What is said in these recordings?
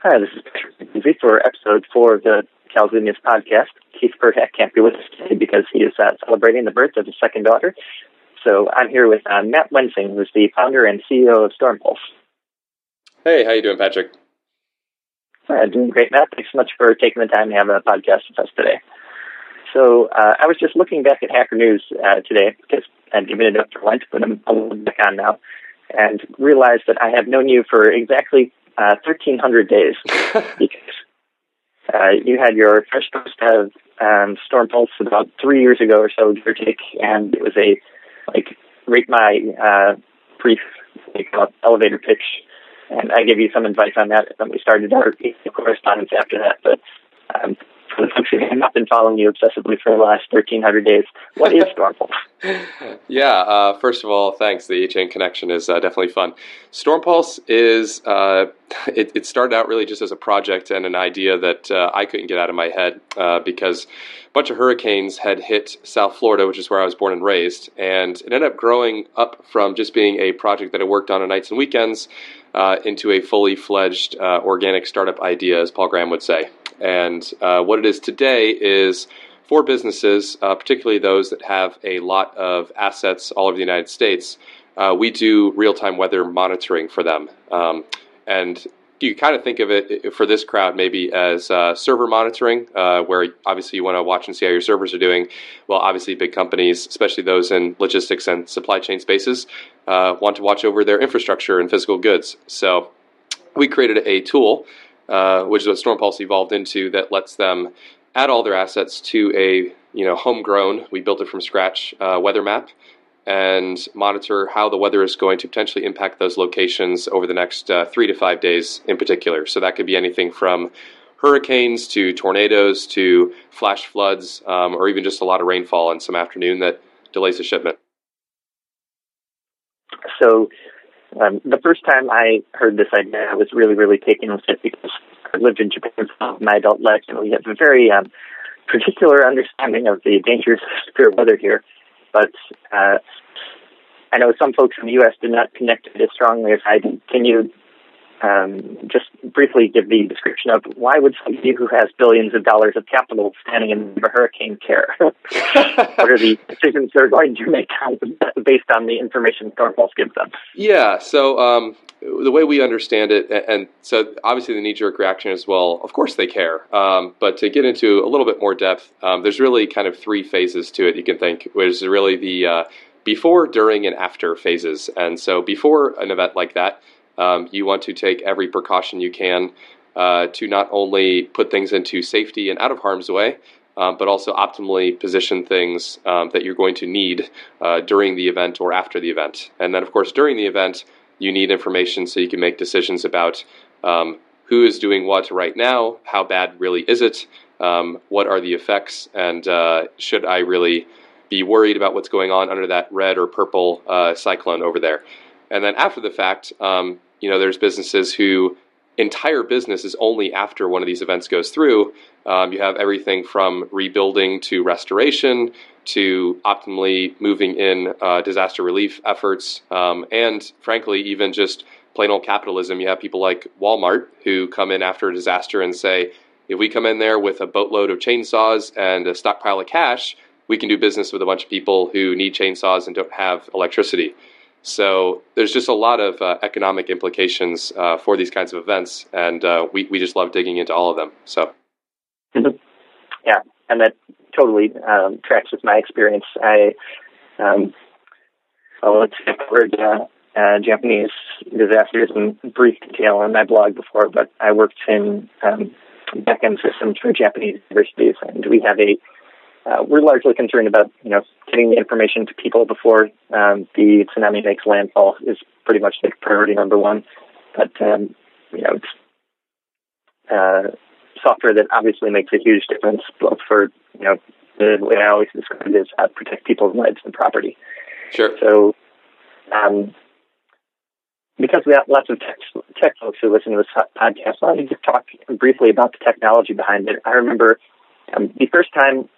Hi, this is Patrick McKenzie for episode four of the Kalzumeus podcast. Keith Perhac can't be with us today because he is uh, celebrating the birth of his second daughter. So I'm here with uh, Matt Wensing, who's the founder and CEO of Stormpulse. Hey, how you doing, Patrick? Uh, doing great, Matt. Thanks so much for taking the time to have a podcast with us today. So uh, I was just looking back at Hacker News uh, today because I'd given it up for lunch, but I'm a little back on now, and realized that I have known you for exactly uh, 1,300 days because uh, you had your first post of um, Stormpulse about three years ago or so, give or take, and it was a like rate my uh, brief like, uh, elevator pitch, and I gave you some advice on that when we started our correspondence after that. But um, folks who have not been following you obsessively for the last 1,300 days, what is Stormpulse? yeah, uh, first of all, thanks. The HN connection is uh, definitely fun. Stormpulse is, uh, it, it, started out really just as a project and an idea that uh, I couldn't get out of my head uh, because a bunch of hurricanes had hit South Florida, which is where I was born and raised, and it ended up growing up from just being a project that I worked on on nights and weekends uh, into a fully fledged organic startup idea, as Paul Graham would say. And uh, what it is today is for businesses, uh, particularly those that have a lot of assets all over the United States, uh, we do real time weather monitoring for them. Um, and you kind of think of it for this crowd maybe as uh, server monitoring, uh, where obviously you want to watch and see how your servers are doing. Well, obviously, big companies, especially those in logistics and supply chain spaces, uh, want to watch over their infrastructure and physical goods. So we created a tool uh, which is what Stormpulse evolved into, that lets them add all their assets to a you know homegrown, we built it from scratch uh, weather map, and monitor how the weather is going to potentially impact those locations over the next uh, three to five days in particular. So that could be anything from hurricanes to tornadoes to flash floods, um, or even just a lot of rainfall in some afternoon that delays a shipment. So um, the first time I heard this idea, I was really, really taken with it because I lived in Japan for my adult life, and we have a very um, particular understanding of the dangers of severe weather here. But uh, I know some folks in the U.S. did not connect it as strongly as I did. Can you um, just briefly give the description of why would somebody who has billions of dollars of capital standing in a hurricane care? what are the decisions they're going to make based on the information Stormpulse gives them? Yeah, so um, the way we understand it, and so obviously the knee-jerk reaction as well, of course they care. Um, but to get into a little bit more depth, um, there's really kind of three phases to it you can think, which is really the uh, before, during, and after phases. And so before an event like that, um, you want to take every precaution you can uh, to not only put things into safety and out of harm's way, um, but also optimally position things um, that you're going to need uh, during the event or after the event. And then, of course, during the event, you need information so you can make decisions about um, who is doing what right now, how bad really is it, um, what are the effects, and uh, should I really be worried about what's going on under that red or purple uh, cyclone over there. And then after the fact, um, you know, there's businesses who entire business is only after one of these events goes through. Um, you have everything from rebuilding to restoration to optimally moving in uh, disaster relief efforts, um, and frankly, even just plain old capitalism. You have people like Walmart who come in after a disaster and say, if we come in there with a boatload of chainsaws and a stockpile of cash, we can do business with a bunch of people who need chainsaws and don't have electricity. So there's just a lot of uh, economic implications uh, for these kinds of events, and uh, we we just love digging into all of them. So, yeah, and that totally um, tracks with my experience. I um, well, I've covered uh, uh, Japanese disasters in brief detail on my blog before, but I worked in um, backend systems for Japanese universities, and we have a uh, we're largely concerned about you know getting the information to people before um, the tsunami makes landfall is pretty much like priority number one. But um, you know, it's uh, software that obviously makes a huge difference, both for you know the way I always describe it is uh, protect people's lives and property. Sure. So. Um, because we have lots of tech, tech folks who listen to this podcast, I wanted to talk briefly about the technology behind it. I remember um, the first time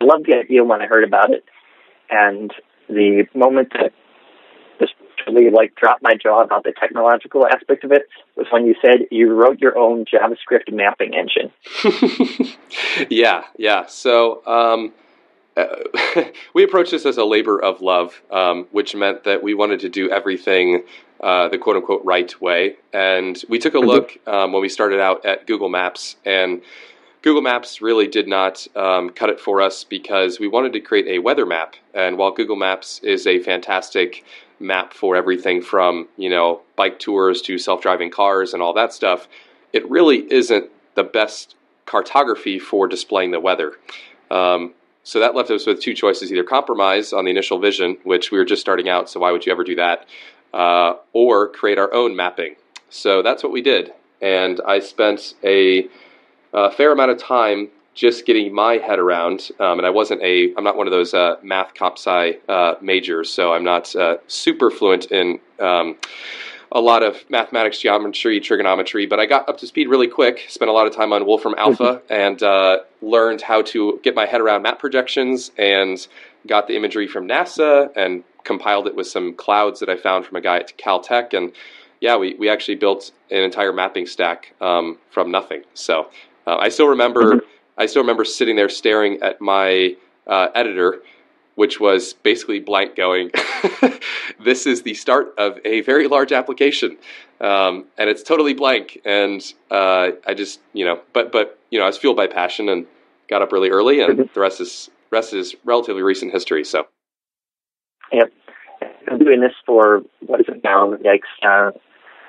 loved the idea when I heard about it, and the moment that this actually like dropped my jaw about the technological aspect of it was when you said you wrote your own JavaScript mapping engine. yeah, yeah. So um, uh, we approached this as a labor of love, um, which meant that we wanted to do everything uh, the quote unquote right way. And we took a look um, when we started out at Google Maps, and Google Maps really did not um, cut it for us because we wanted to create a weather map. And while Google Maps is a fantastic map for everything from you know bike tours to self-driving cars and all that stuff, it really isn't the best cartography for displaying the weather. Um, so that left us with two choices: either compromise on the initial vision, which we were just starting out, so why would you ever do that, uh, or create our own mapping. So that's what we did, and I spent a, a fair amount of time just getting my head around. Um, and I wasn't a, I'm not one of those uh, math comp sci uh, majors, so I'm not uh, super fluent in um, a lot of mathematics, geometry, trigonometry. But I got up to speed really quick. Spent a lot of time on Wolfram Alpha mm-hmm. and uh, learned how to get my head around map projections and got the imagery from NASA and compiled it with some clouds that I found from a guy at Caltech and yeah, we, we actually built an entire mapping stack um, from nothing. So uh, I still remember mm-hmm. I still remember sitting there staring at my uh, editor, which was basically blank, going, "This is the start of a very large application," um, and it's totally blank. And uh, I just, you know, but but you know, I was fueled by passion and got up really early, and mm-hmm. the rest is rest is relatively recent history. So, yep, I'm doing this for what is it now? Like uh,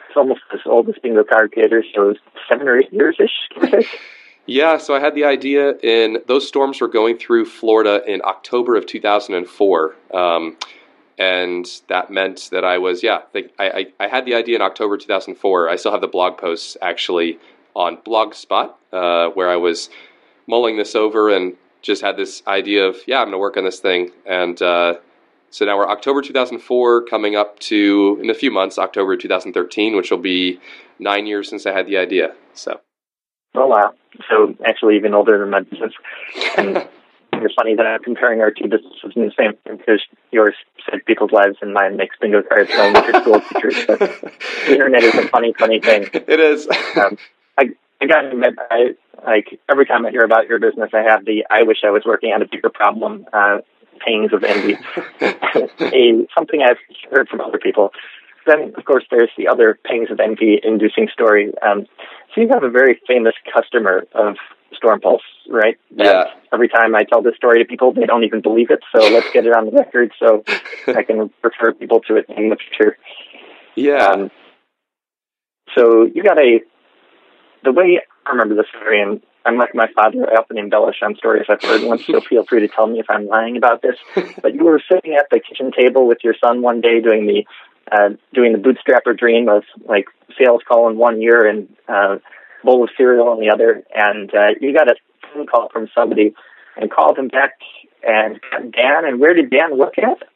it's almost as old as Bingo Card Creator, so seven or eight years ish. Yeah, so I had the idea in those storms were going through Florida in October of 2004. Um, and that meant that I was, yeah, I, I, I, had the idea in October 2004. I still have the blog posts actually on Blogspot uh, where I was mulling this over and just had this idea of, yeah, I'm going to work on this thing. And uh, so now we're October 2004, coming up to, in a few months, October 2013, which will be nine years since I had the idea. So. Oh wow! So actually, even older than my business. And it's funny that I'm comparing our two businesses in the same because yours said people's lives and mine makes bingo cards for elementary school teachers. But the internet is a funny, funny thing. It is. Um, I I got to admit, I like every time I hear about your business, I have the I wish I was working on a bigger problem. Uh, pangs of envy. a, something I've heard from other people then, of course, there's the other pangs of envy inducing story. Um, so you have a very famous customer of Storm Pulse, right? Yeah. Every time I tell this story to people, they don't even believe it. So let's get it on the record so I can refer people to it in the future. Yeah. Um, so you got a, the way I remember the story, and I'm like my father, I often embellish on stories I've heard once, so feel free to tell me if I'm lying about this. But you were sitting at the kitchen table with your son one day doing the uh, doing the bootstrapper dream of like sales call in one year and uh, bowl of cereal in the other, and uh, you got a phone call from somebody and called him back and got Dan. And where did Dan look at?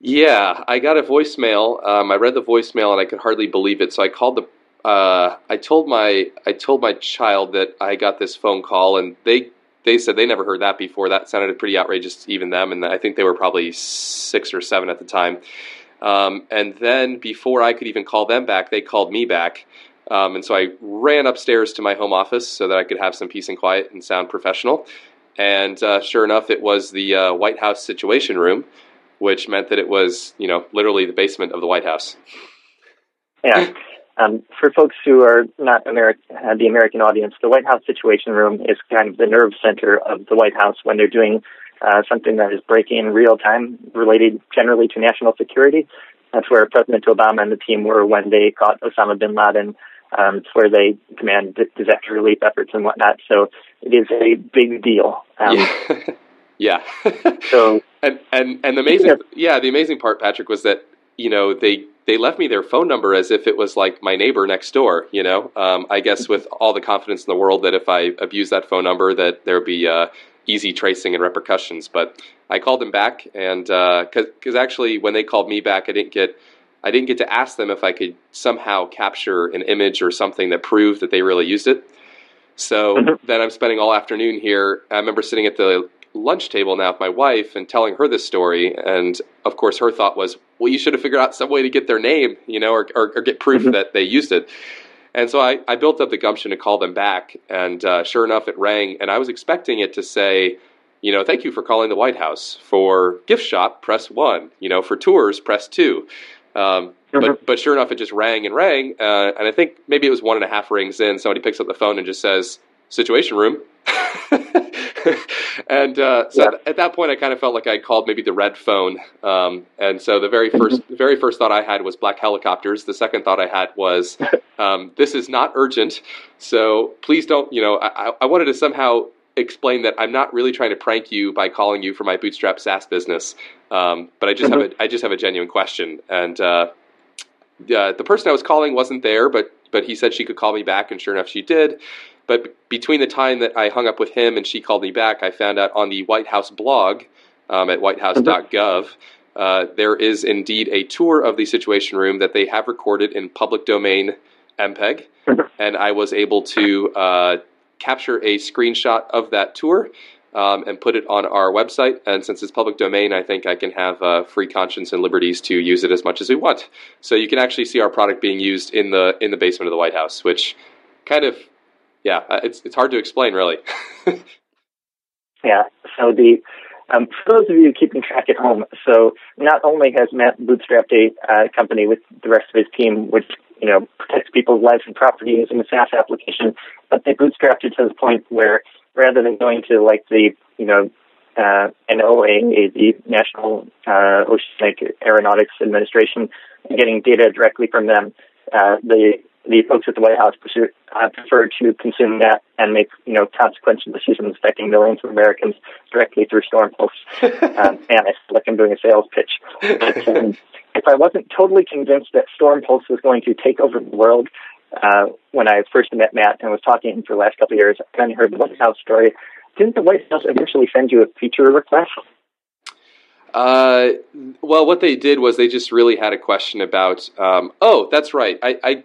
Yeah, I got a voicemail. Um, I read the voicemail and I could hardly believe it. So I called the. Uh, I told my I told my child that I got this phone call, and they they said they never heard that before. That sounded pretty outrageous to even them, and I think they were probably six or seven at the time. Um, and then before I could even call them back, they called me back. Um, and so I ran upstairs to my home office so that I could have some peace and quiet and sound professional. And uh, sure enough, it was the uh, White House Situation Room, which meant that it was, you know, literally the basement of the White House. Yeah. Um, for folks who are not Ameri- uh, the American audience, the White House Situation Room is kind of the nerve center of the White House when they're doing uh, something that is breaking in real time related generally to national security. That's where President Obama and the team were when they caught Osama bin Laden. Um, it's where they command disaster relief efforts and whatnot. So it is a big deal. Um, yeah. yeah. so and and and the amazing yeah the amazing part, Patrick, was that you know they they left me their phone number as if it was like my neighbor next door. You know, um, I guess with all the confidence in the world that if I abuse that phone number, that there would be uh, easy tracing and repercussions. But I called them back, and because uh, actually when they called me back, I didn't get I didn't get to ask them if I could somehow capture an image or something that proved that they really used it. So mm-hmm. then I'm spending all afternoon here. I remember sitting at the lunch table now with my wife and telling her this story, and of course her thought was, well, you should have figured out some way to get their name, you know, or, or, or get proof mm-hmm. that they used it. And so I, I built up the gumption to call them back, and uh, sure enough, it rang, and I was expecting it to say, you know, thank you for calling the White House. For gift shop, press one. You know, for tours, press two. Um, mm-hmm. But but sure enough, it just rang and rang, uh, and I think maybe it was one and a half rings in. Somebody picks up the phone and just says, "Situation room." and uh, so yeah. at that point, I kind of felt like I called maybe the red phone. Um, and so the very 1st mm-hmm. the very first thought I had was black helicopters. The second thought I had was, um, this is not urgent. So please don't. You know, I, I wanted to somehow explain that I'm not really trying to prank you by calling you for my bootstrap SaaS business, um, but I just mm-hmm. have a I just have a genuine question. And uh, the person I was calling wasn't there, but but he said she could call me back, and sure enough, she did. But between the time that I hung up with him and she called me back, I found out on the White House blog um, at whitehouse.gov. Uh, there is indeed a tour of the Situation Room that they have recorded in public domain MPEG, and I was able to uh, capture a screenshot of that tour um, and put it on our website. And since it's public domain, I think I can have uh, free conscience and liberties to use it as much as we want. So you can actually see our product being used in the in the basement of the White House, which kind of, yeah, uh, it's it's hard to explain really. yeah. So the um, for those of you keeping track at home, so not only has Matt bootstrapped a uh, company with the rest of his team, which you know protects people's lives and property using a SaaS application, but they bootstrapped it to the point where rather than going to like the you know uh, NOAA, the National uh, Oceanic Aeronautics Administration, and getting data directly from them, uh, the the folks at the White House pursue, uh, prefer to consume that and make you know consequential decisions affecting millions of Americans directly through Storm Pulse. um, and I feel like I'm doing a sales pitch. But, um, if I wasn't totally convinced that Storm Pulse was going to take over the world, uh, when I first met Matt and was talking to him for the last couple of years, and then heard the White House story, didn't the White House eventually send you a feature request? Uh, well, what they did was they just really had a question about. Um, oh, that's right. I, I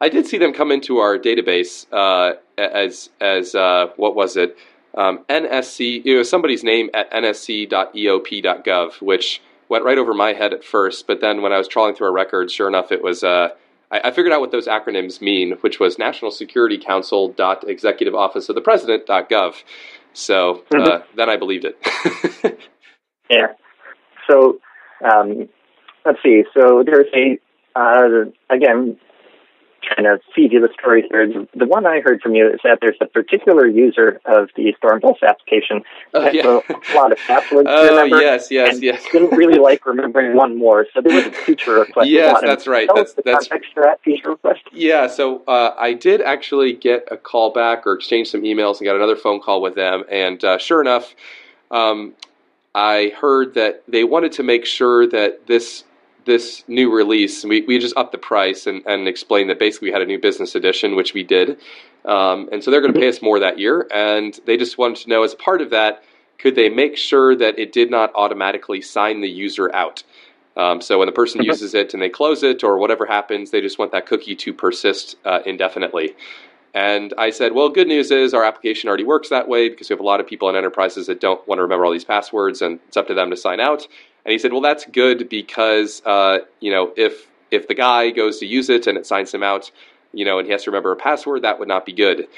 I did see them come into our database uh, as as uh, what was it? Um, NSC. It was somebody's name at nsc.eop.gov, which went right over my head at first. But then when I was trawling through our records, sure enough, it was. Uh, I, I, figured out what those acronyms mean, which was National Security Council dot Executive Office of the President dot gov. So uh, mm-hmm. then I believed it. yeah. So um, let's see. So there's a uh, again kind of feed you the story here. The one I heard from you is that there's a particular user of the Storm Pulse application oh, that yeah. a lot of passwords oh, yes, yes, yes. didn't really like remembering one more, so there was a feature request. yes, that's right. Tell that's, us the that's, context for that feature request. Yeah, so uh, I did actually get a call back or exchange some emails and got another phone call with them, and uh, sure enough, um, I heard that they wanted to make sure that this this new release, we, we just upped the price and, and explained that basically we had a new business edition, which we did. Um, and so they're going to pay us more that year. And they just wanted to know, as part of that, could they make sure that it did not automatically sign the user out? Um, so when the person uses it and they close it or whatever happens, they just want that cookie to persist uh, indefinitely. And I said, well, good news is our application already works that way because we have a lot of people in enterprises that don't want to remember all these passwords and it's up to them to sign out. And he said, well, that's good because, uh, you know, if, if the guy goes to use it and it signs him out, you know, and he has to remember a password, that would not be good.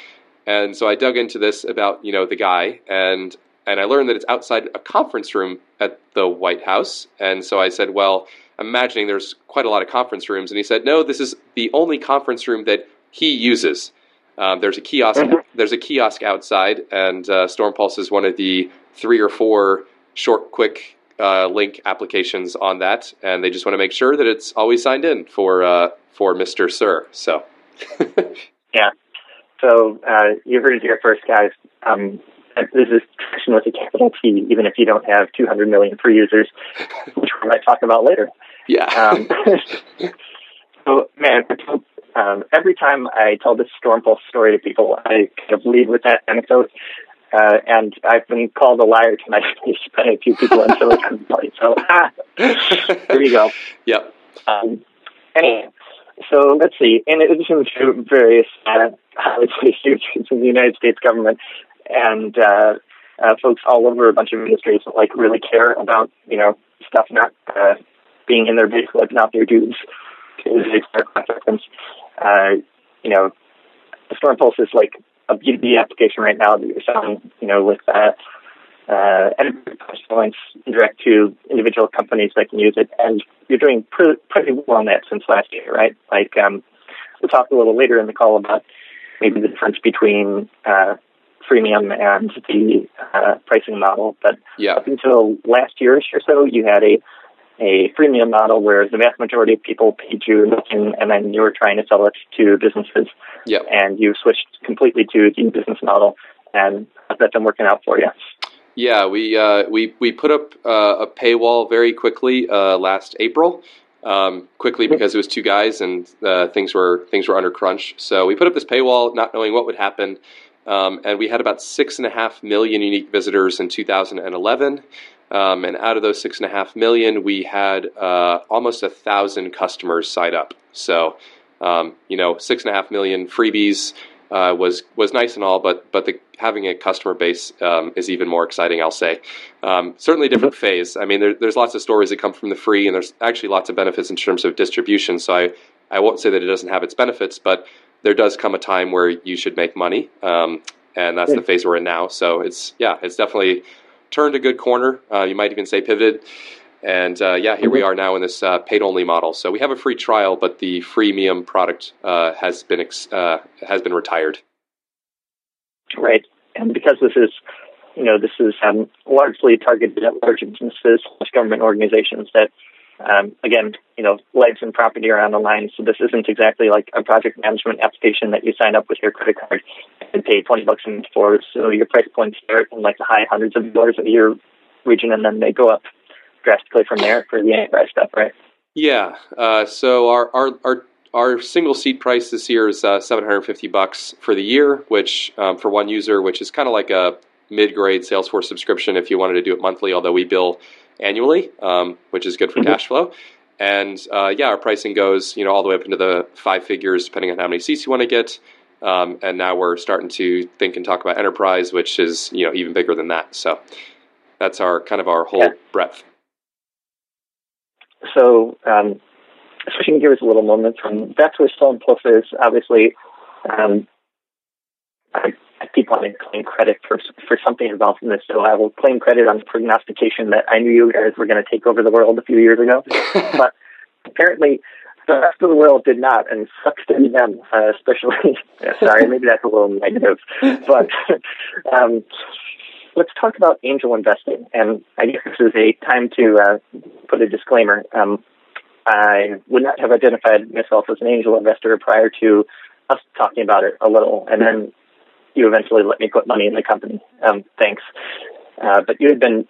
And so I dug into this about, you know, the guy and, and I learned that it's outside a conference room at the White House. And so I said, well, I'm imagining there's quite a lot of conference rooms. And he said, no, this is the only conference room that he uses. Um, there's a kiosk. Mm-hmm. There's a kiosk outside, and uh, Storm Pulse is one of the three or four short, quick uh, link applications on that, and they just want to make sure that it's always signed in for uh, for Mister Sir. So, yeah. So uh, you heard it here first, guys. Um, this is tradition with a capital T, even if you don't have 200 million free users, which we might talk about later. Yeah. Um, so, man, um, every time I tell this Storm Pulse story to people, I kind of lead with that anecdote. Uh, and I've been called a liar tonight by a few people in Silicon Valley. So ah, here you go. Yep. Um, anyway, so let's see. In addition to various uh, users in the United States government and uh, uh, folks all over a bunch of industries that like really care about you know stuff not uh, being in their base living out their dues to reference. Uh, you know, the Storm Pulse is like a B2B application right now that you're selling, you know, with uh, uh, enterprise points direct to individual companies that can use it. And you're doing pretty, pretty well on that since last year, right? Like, um, we'll talk a little later in the call about maybe the difference between uh, freemium and the uh, pricing model. But yeah. up until last year or so, you had a a freemium model where the vast majority of people paid you nothing, and then you were trying to sell it to businesses. Yep. And you switched completely to the business model, and how's that been working out for you? Yeah, we uh, we we put up uh, a paywall very quickly uh, last April. Um, quickly because it was two guys and uh, things were things were under crunch. So we put up this paywall, not knowing what would happen. Um, and we had about six and a half million unique visitors in 2011. Um, and out of those six and a half million, we had uh, almost a thousand customers sign up. So, um, you know, six and a half million freebies uh, was was nice and all, but but the, having a customer base um, is even more exciting. I'll say, um, certainly a different phase. I mean, there, there's lots of stories that come from the free, and there's actually lots of benefits in terms of distribution. So I I won't say that it doesn't have its benefits, but there does come a time where you should make money, um, and that's the phase we're in now. So it's yeah, it's definitely turned a good corner. Uh, you might even say pivoted. And uh, yeah, here we are now in this uh, paid only model. So we have a free trial, but the freemium product uh, has been ex- uh, has been retired. Right, and because this is, you know, this is um, largely targeted at large businesses, government organizations that um, again, you know, lives and property are on the line, so this isn't exactly like a project management application that you sign up with your credit card and pay 20 bucks a month for. So your price points start in like the high hundreds of dollars a year region, and then they go up drastically from there for the enterprise stuff, right? Yeah. Uh, so our, our, our our single seat price this year is uh, 750 bucks for the year, which um, for one user, which is kind of like a mid-grade Salesforce subscription if you wanted to do it monthly. Although we bill annually, um, which is good for mm-hmm. cash flow. And uh, yeah, our pricing goes you know all the way up into the five figures, depending on how many seats you want to get. Um, and now we're starting to think and talk about enterprise, which is you know even bigger than that. So that's our kind of our whole yeah. breadth. So um, switching gears a little moment from that's where Storm Pulse is. Obviously, um, I I keep wanting to claim credit for for something involved in this, so I will claim credit on the prognostication that I knew you guys were going to take over the world a few years ago. but apparently, the rest of the world did not, and sucks to be them. Uh, especially, sorry, maybe that's a little negative, but um, let's talk about angel investing. And I guess this is a time to uh, put a disclaimer. Um, I would not have identified myself as an angel investor prior to us talking about it a little, and then you eventually let me put money in the company. Um, thanks. Uh, but you had been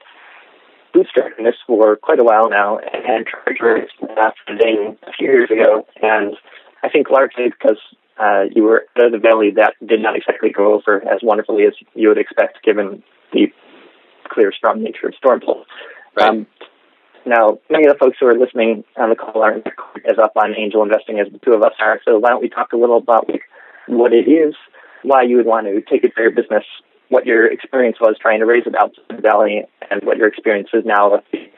bootstrapping this for quite a while now and to raise a few years ago. And I think largely because uh, you were out of the valley that did not exactly go over as wonderfully as you would expect given the clear, strong nature of Storm. Right. Um, now, many of the folks who are listening on the call aren't as up on angel investing as the two of us are. So why don't we talk a little about like, what it is, why you would want to take it for your business, what your experience was trying to raise it out to the valley, and what your experience is now with the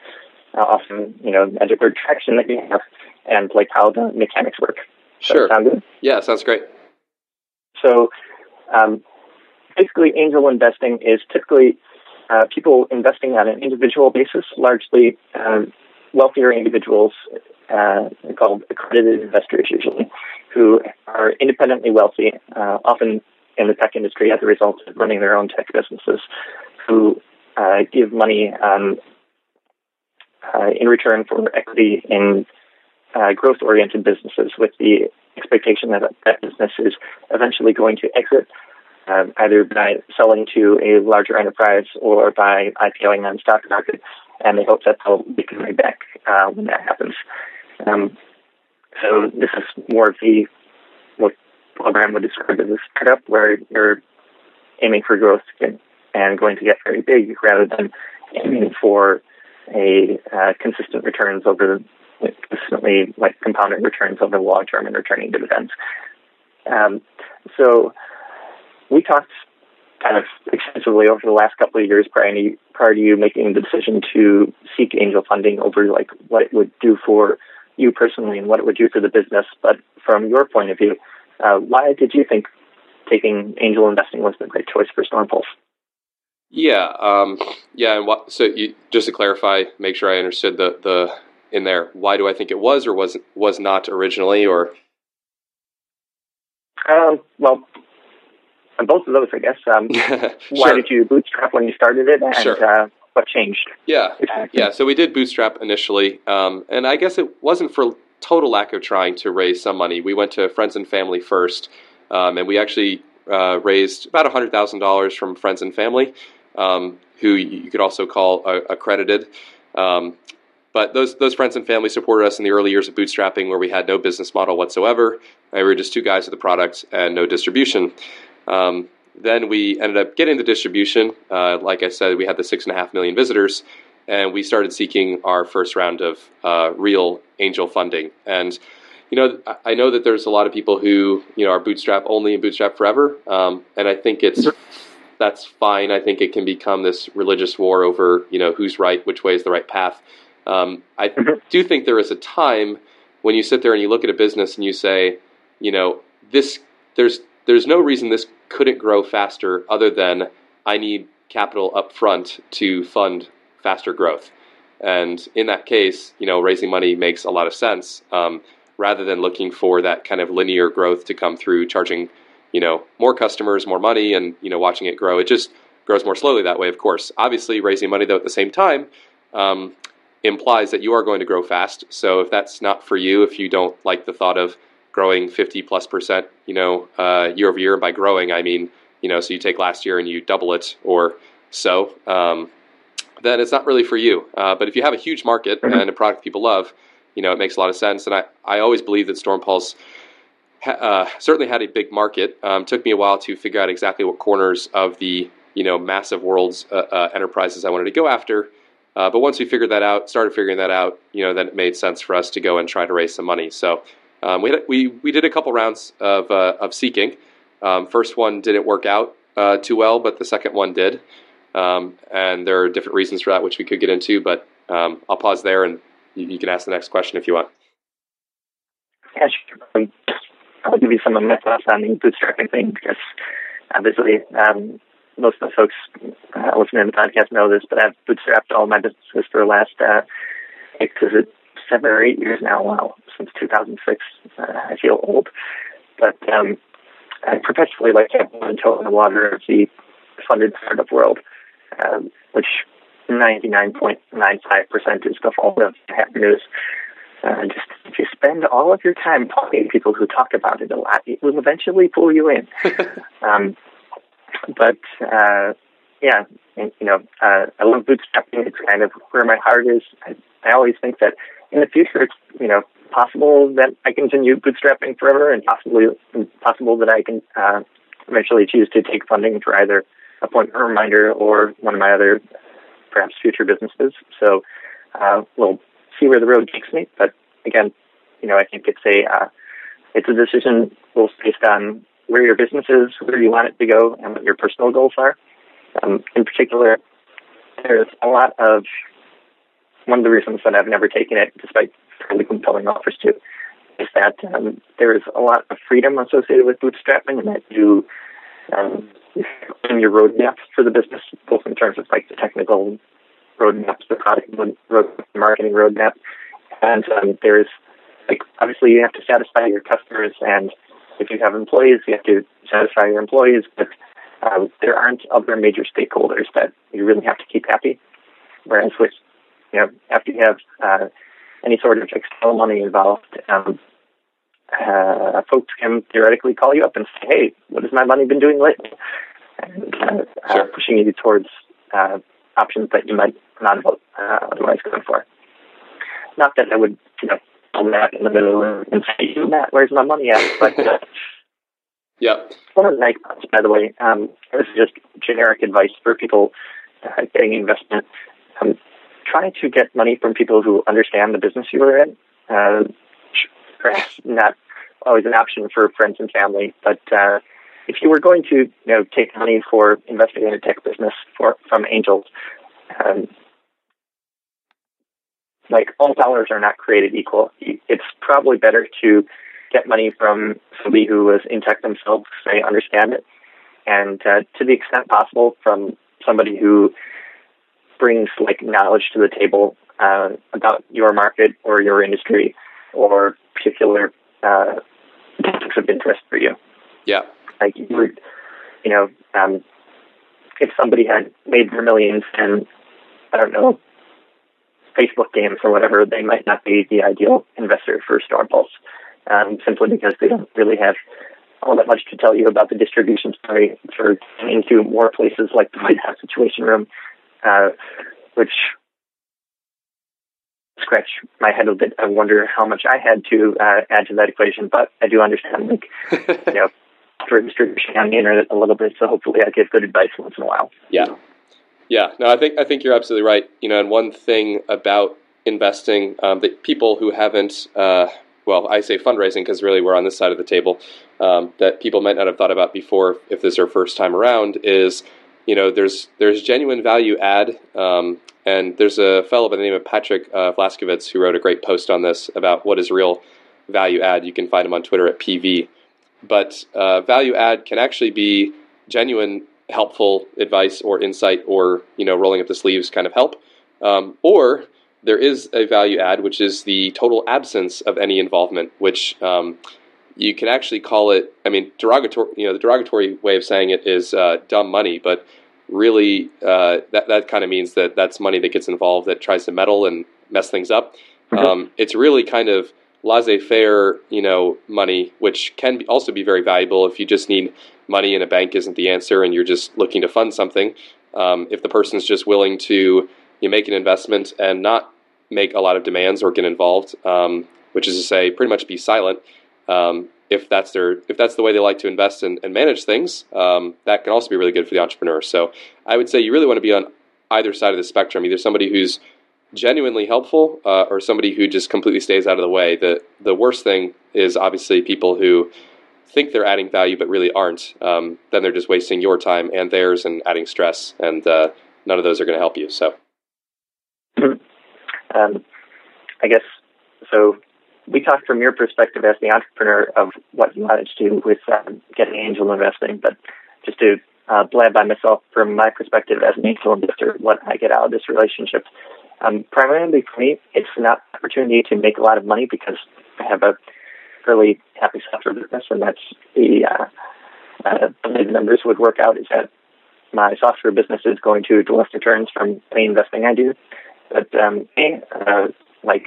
uh, awesome, you know, magic word traction that you have, and like how the mechanics work. Sure. sound good? Yeah, sounds great. So, um, basically, angel investing is typically uh, people investing on an individual basis, largely um, wealthier individuals, uh, called accredited investors usually, who are independently wealthy, uh, often in the tech industry as a result of running their own tech businesses who uh, give money um, uh, in return for equity in uh, growth oriented businesses with the expectation that that business is eventually going to exit. Uh, either by selling to a larger enterprise or by IPOing on the stock market, and they hope that they'll make money back uh, when that happens. Um, so this is more of the program would describe as a startup where you're aiming for growth and going to get very big rather than aiming for a uh, consistent returns over consistently like compounding returns over the long term and returning dividends. Um, so we talked kind of extensively over the last couple of years prior prior to you making the decision to seek angel funding over like what it would do for you personally and what it would do for the business. But from your point of view, uh, why did you think taking angel investing was the right choice for Stormpulse? Yeah, um, yeah, and what, so you, just to clarify, make sure I understood the the in there. Why do I think it was or was was not originally, or? Um, well, both of those, I guess. Um, sure. Why did you bootstrap when you started it, and Sure. uh, what changed? Yeah, yeah. So we did bootstrap initially, um, and I guess it wasn't for total lack of trying to raise some money. We went to friends and family first, um, and we actually uh, raised about hundred thousand dollars from friends and family, um, who you could also call uh, accredited. Um, but those those friends and family supported us in the early years of bootstrapping, where we had no business model whatsoever. We were just two guys with the product and no distribution. Um, then we ended up getting the distribution. Uh, like I said, we had the six and a half million visitors, and we started seeking our first round of uh, real angel funding. And you know, I- know that there's a lot of people who you know are bootstrap only and bootstrap forever, um, and I think it's that's fine. I think it can become this religious war over you know who's right, which way is the right path. Um, I Mhm. do think there is a time when you sit there and you look at a business and you say, you know, this there's there's no reason this couldn't grow faster other than I need capital up front to fund faster growth. And in that case, you know, raising money makes a lot of sense um, rather than looking for that kind of linear growth to come through charging, you know, more customers, more money, and you know, watching it grow. It just grows more slowly that way. Of course, obviously, raising money though at the same time um, implies that you are going to grow fast. So if that's not for you, if you don't like the thought of growing 50 plus percent, you know, uh, year over year, and by growing, I mean, you know, so you take last year and you double it or so, um, then it's not really for you. Uh, but if you have a huge market Mhm. and a product people love, you know, it makes a lot of sense. And I, I always believe that Storm Pulse ha- uh, certainly had a big market. Um, took me a while to figure out exactly what corners of the, you know, massive world's uh, uh, enterprises I wanted to go after. Uh, but once we figured that out, started figuring that out, you know, then it made sense for us to go and try to raise some money. So um, we, had, we we did a couple rounds of uh, of seeking. Um, first one didn't work out uh, too well, but the second one did. Um, and there are different reasons for that, which we could get into. But um, I'll pause there, and you, you can ask the next question if you want. Yeah, sure. Um, I'll give you some of my thoughts on the bootstrapping thing because obviously um, most of the folks uh, listening to the podcast know this, but I've bootstrapped all my businesses for the last uh, is it seven or eight years now? Wow, since 2006. Uh, I feel old, but um, I perpetually like to have one toe in the water of the funded startup world, um, which 99.95% is the fault of hacker news. Uh, just if you spend all of your time talking to people who talk about it a lot, it will eventually pull you in. um, but uh, yeah, and, you know, uh, I love bootstrapping. It's kind of where my heart is. I, I always think that in the future, it's you know possible that I continue bootstrapping forever, and possibly possible that I can uh, eventually choose to take funding for either Appointment Reminder or one of my other perhaps future businesses. So uh, we'll see where the road takes me. But again, you know, I think it's a uh, it's a decision both based on where your business is, where you want it to go, and what your personal goals are. Um, in particular, there's a lot of one of the reasons that I've never taken it, despite fairly compelling offers to, is that um, there is a lot of freedom associated with bootstrapping, and that you um, in your roadmap for the business, both in terms of like the technical roadmaps, the product road, marketing roadmap, and um, there's like obviously you have to satisfy your customers, and if you have employees, you have to satisfy your employees, but um, there aren't other major stakeholders that you really have to keep happy. Whereas with you know after you have uh, any sort of external money involved, um, uh, folks can theoretically call you up and say, "Hey, what has my money been doing lately?" And uh, Sure. uh, pushing you towards uh, options that you might not have uh, otherwise gone for. Not that I would, you know, pull Matt in the middle and say, "You, Matt, where's my money at?" But uh, Yep. one of the nice parts, by the way, um, this is just generic advice for people uh, getting investment. Um, try to get money from people who understand the business you are in. Perhaps not always an option for friends and family, but uh, if you were going to you know take money for investing in a tech business for from angels, um, like all dollars are not created equal. It's probably better to get money from somebody who is in tech themselves, they understand it, and uh, to the extent possible from somebody who brings like knowledge to the table uh, about your market or your industry or particular uh, topics of interest for you. Yeah, like you would, you know, um, if somebody had made their millions and I don't know Facebook games or whatever, they might not be the ideal investor for Stormpulse, um, simply because they don't really have all that much to tell you about the distribution story for into more places like the White House Situation Room, uh, which scratch my head a bit. I wonder how much I had to uh, add to that equation, but I do understand, like, you know, for distribution on the internet a little bit. So hopefully, I give good advice once in a while. Yeah, yeah. No, I think I think you're absolutely right. You know, and one thing about investing um, that people who haven't uh, well, I say fundraising because really we're on this side of the table um, that people might not have thought about before if this is their first time around is you know there's there's genuine value add um, and there's a fellow by the name of Patrick uh, Vlaskovits who wrote a great post on this about what is real value add. You can find him on Twitter at PV. But uh, value add can actually be genuine helpful advice or insight or you know rolling up the sleeves kind of help um, or there is a value add, which is the total absence of any involvement, which um, you can actually call it. I mean, derogatory. You know, the derogatory way of saying it is uh, dumb money, but really, uh, that that kind of means that that's money that gets involved that tries to meddle and mess things up. Mm-hmm. Um, it's really kind of laissez-faire, you know, money, which can be also be very valuable if you just need money and a bank isn't the answer and you're just looking to fund something. Um, if the person's just willing to you make an investment and not make a lot of demands or get involved, um, which is to say, pretty much be silent. Um, if that's their if that's the way they like to invest and, and manage things, um, that can also be really good for the entrepreneur. So I would say you really want to be on either side of the spectrum, either somebody who's genuinely helpful uh, or somebody who just completely stays out of the way. The the worst thing is obviously people who think they're adding value but really aren't. Um, then they're just wasting your time and theirs and adding stress, and uh, none of those are going to help you. So. Um, I guess so. We talked from your perspective as the entrepreneur of what you wanted to do with um, getting angel investing, but just to uh, blab by myself from my perspective as an angel investor, what I get out of this relationship. Um, primarily for me, it's an opportunity to make a lot of money because I have a fairly happy software business, and that's the uh, uh, the numbers would work out is that my software business is going to dwarf returns from any investing I do. But um, uh, like,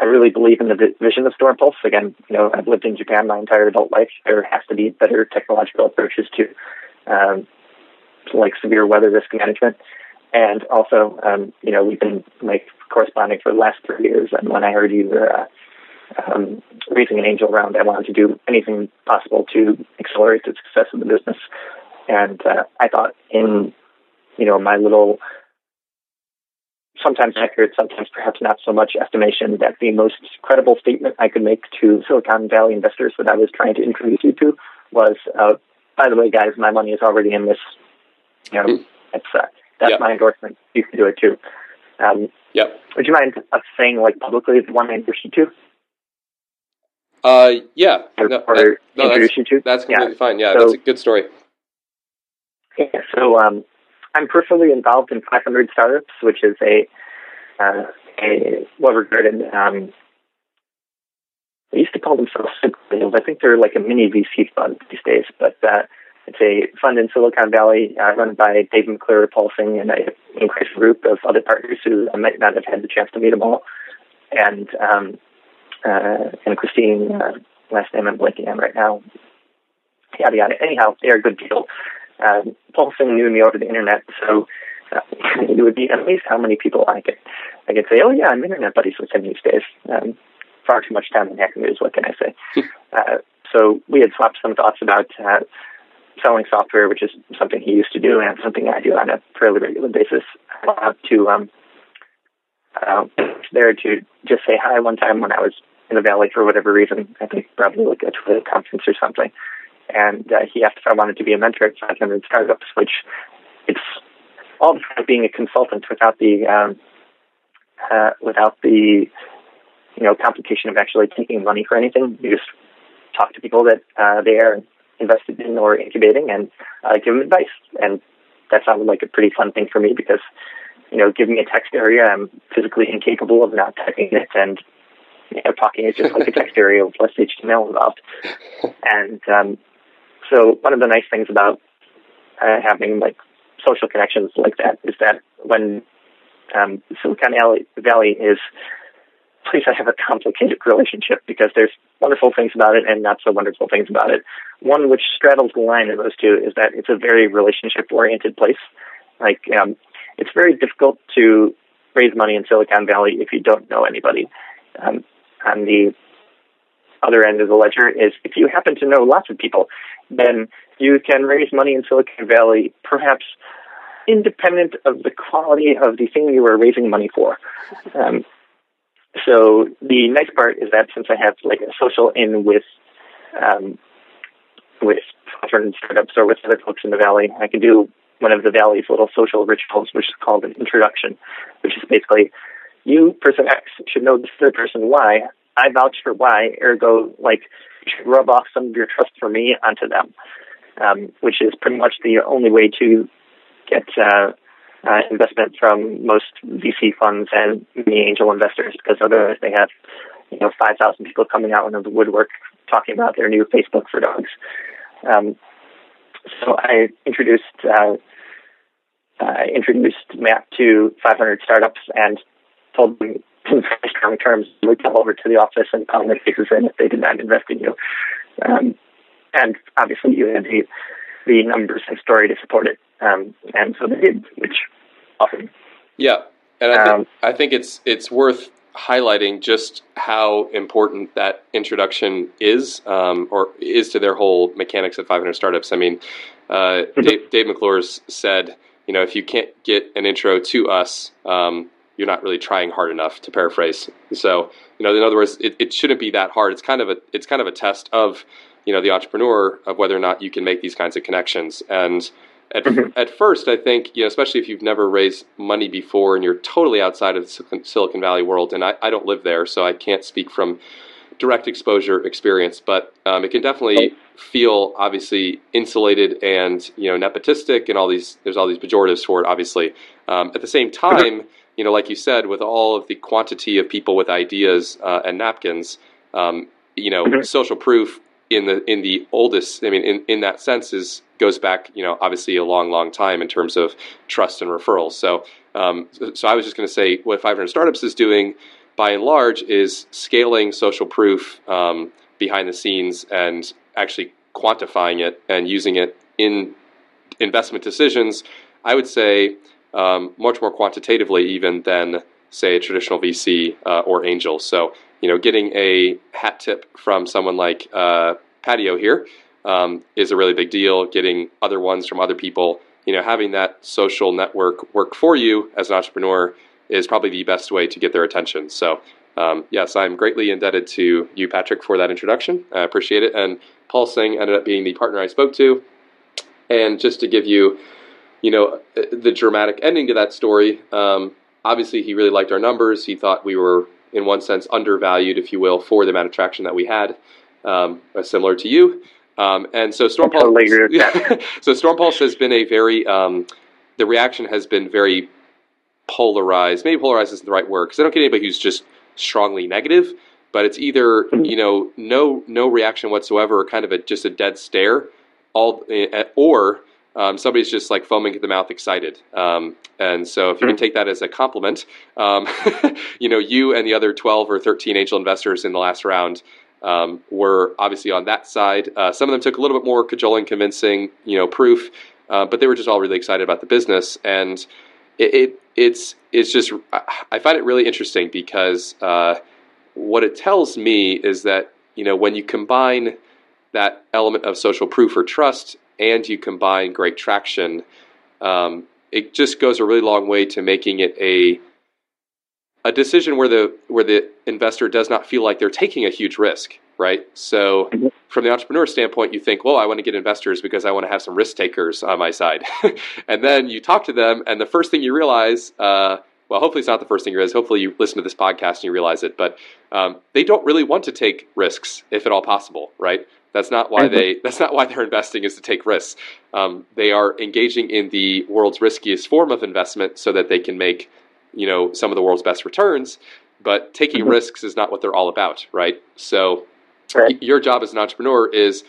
I really believe in the vision of Stormpulse. Again, you know, I've lived in Japan my entire adult life. There has to be better technological approaches to, um, to like severe weather risk management. And also, um, you know, we've been like corresponding for the last three years. And when I heard you were uh, um, raising an angel round, I wanted to do anything possible to accelerate the success of the business. And uh, I thought in, you know, my little sometimes accurate, sometimes perhaps not so much estimation that the most credible statement I could make to Silicon Valley investors that I was trying to introduce you to was, uh, by the way, guys, my money is already in this. You know, mm. it's, uh, that's my endorsement. You can do it too. Um, yep. Would you mind us saying, like, publicly the one I introduced you to? Uh, yeah. Or, no, or that, no, introduce you to? That's completely yeah. fine. Yeah, so, that's a good story. Yeah, so um, I'm personally involved in 500 Startups, which is a uh, a well regarded. Um, they used to call themselves Super I think they're like a mini VC fund these days, but uh, it's a fund in Silicon Valley uh, run by Dave McClure, Paul Singh, and an increased group of other partners who I might not have had the chance to meet them all. And um, uh, and Christine, uh, last name I'm blanking on right now. Yada yada. Anyhow, they're a good deal um, Paul Singh knew me over the internet, so uh, it would be amazed how many people I could I could say, oh yeah, I'm internet buddies with him these days. Um, far too much time in Hacker News. What can I say? uh, so we had swapped some thoughts about uh, selling software, which is something he used to do and something I do on a fairly regular basis. I to um, uh, there to just say hi one time when I was in the valley for whatever reason. I think probably like a Twitter conference or something and uh, he asked if I wanted to be a mentor at 500 startups, which it's all the time being a consultant without the um, uh, without the you know complication of actually taking money for anything. You just talk to people that uh, they are invested in or incubating and uh, give them advice. And that sounded like a pretty fun thing for me because you know, giving a text area, I'm physically incapable of not typing it, and you know, talking is just like a text area with less HTML involved. And um, so, one of the nice things about uh, having like social connections like that is that when um, Silicon Valley is place I have a complicated relationship because there's wonderful things about it and not so wonderful things about it. One which straddles the line of those two is that it's a very relationship oriented place. Like um, it's very difficult to raise money in Silicon Valley if you don't know anybody. Um, on the other end of the ledger is if you happen to know lots of people, then you can raise money in Silicon Valley perhaps independent of the quality of the thing you are raising money for. Um, so the nice part is that since I have like a social in with um, with different startups or with other folks in the valley, I can do one of the valley's little social rituals, which is called an introduction, which is basically you, person X, should know this other person Y. I vouch for Y, ergo, like, rub off some of your trust for me onto them, um, which is pretty much the only way to get uh, uh, investment from most VC funds and many angel investors, because otherwise they have, you know, 5,000 people coming out of the woodwork talking about their new Facebook for dogs. Um, so I introduced uh, I introduced Matt to 500 startups and told them in very strong terms to come over to the office and pound their faces in if they did not invest in you. Um, and obviously, you had the the numbers and story to support it, um, and so they did, which awesome. Yeah, and I think, um, I think it's it's worth highlighting just how important that introduction is, um, or is to their whole mechanics at 500 startups. I mean, uh, mm-hmm. Dave, Dave McClure said, you know, if you can't get an intro to us, um, you're not really trying hard enough. To paraphrase, so you know, in other words, it, it shouldn't be that hard. It's kind of a it's kind of a test of you know the entrepreneur of whether or not you can make these kinds of connections and at, mm-hmm. at first, I think, you know, especially if you've never raised money before and you're totally outside of the Silicon Valley world, and I, I don't live there, so I can't speak from direct exposure experience, but um, it can definitely feel obviously insulated and you know nepotistic and all these. There's all these pejoratives for it, obviously. Um, at the same time, you know, like you said, with all of the quantity of people with ideas uh, and napkins, um, you know, mm-hmm. social proof in the in the oldest. I mean, in in that sense, is goes back, you know, obviously a long, long time in terms of trust and referrals. So, um, so I was just going to say what 500 Startups is doing, by and large, is scaling social proof um, behind the scenes and actually quantifying it and using it in investment decisions. I would say um, much more quantitatively even than say a traditional VC uh, or angel. So, you know, getting a hat tip from someone like uh, Patio here um, is a really big deal. Getting other ones from other people, you know, having that social network work for you as an entrepreneur is probably the best way to get their attention. So, um, yes, I'm greatly indebted to you, Patrick, for that introduction. I appreciate it. And Paul Singh ended up being the partner I spoke to. And just to give you, you know, the dramatic ending to that story, um, obviously he really liked our numbers. He thought we were, in one sense, undervalued, if you will, for the amount of traction that we had, um, similar to you. Um, and so Storm Pulse, so Storm Pulse has been a very um, the reaction has been very polarized. Maybe polarized isn't the right word because I don't get anybody who's just strongly negative, but it's either mm-hmm. you know no no reaction whatsoever, or kind of a just a dead stare, all eh, or um, somebody's just like foaming at the mouth, excited. Um, and so, if you can mm-hmm. take that as a compliment, um, you know, you and the other 12 or 13 angel investors in the last round um, were obviously on that side. Uh, some of them took a little bit more cajoling, convincing, you know, proof, uh, but they were just all really excited about the business. And it, it it's it's just I find it really interesting because uh, what it tells me is that you know when you combine that element of social proof or trust and you combine great traction, um, it just goes a really long way to making it a a decision where the where the investor does not feel like they're taking a huge risk, right? So, from the entrepreneur standpoint, you think, well, I want to get investors because I want to have some risk takers on my side. and then you talk to them, and the first thing you realize, uh, well, hopefully it's not the first thing you realize. Hopefully you listen to this podcast and you realize it, but um, they don't really want to take risks, if at all possible, right? That's not why they. That's not why they're investing is to take risks. Um, they are engaging in the world's riskiest form of investment so that they can make, you know, some of the world's best returns. But taking mm-hmm. risks is not what they're all about, right? So, right. your job as an entrepreneur is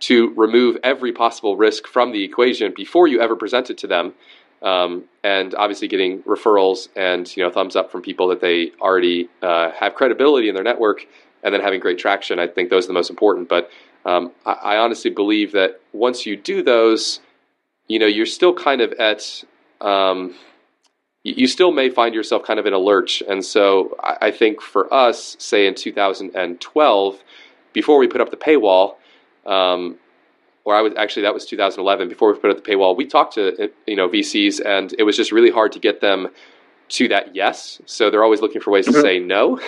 to remove every possible risk from the equation before you ever present it to them. Um, and obviously getting referrals and you know thumbs up from people that they already uh, have credibility in their network, and then having great traction. I think those are the most important. But um, I, I, honestly believe that once you do those, you know, you're still kind of at, um, you still may find yourself kind of in a lurch. And so I, I, think for us, say in 2012, before we put up the paywall, um, or I was actually that was 2011. Before we put up the paywall, we talked to you know VCs, and it was just really hard to get them to that yes. So they're always looking for ways mm-hmm. to say no.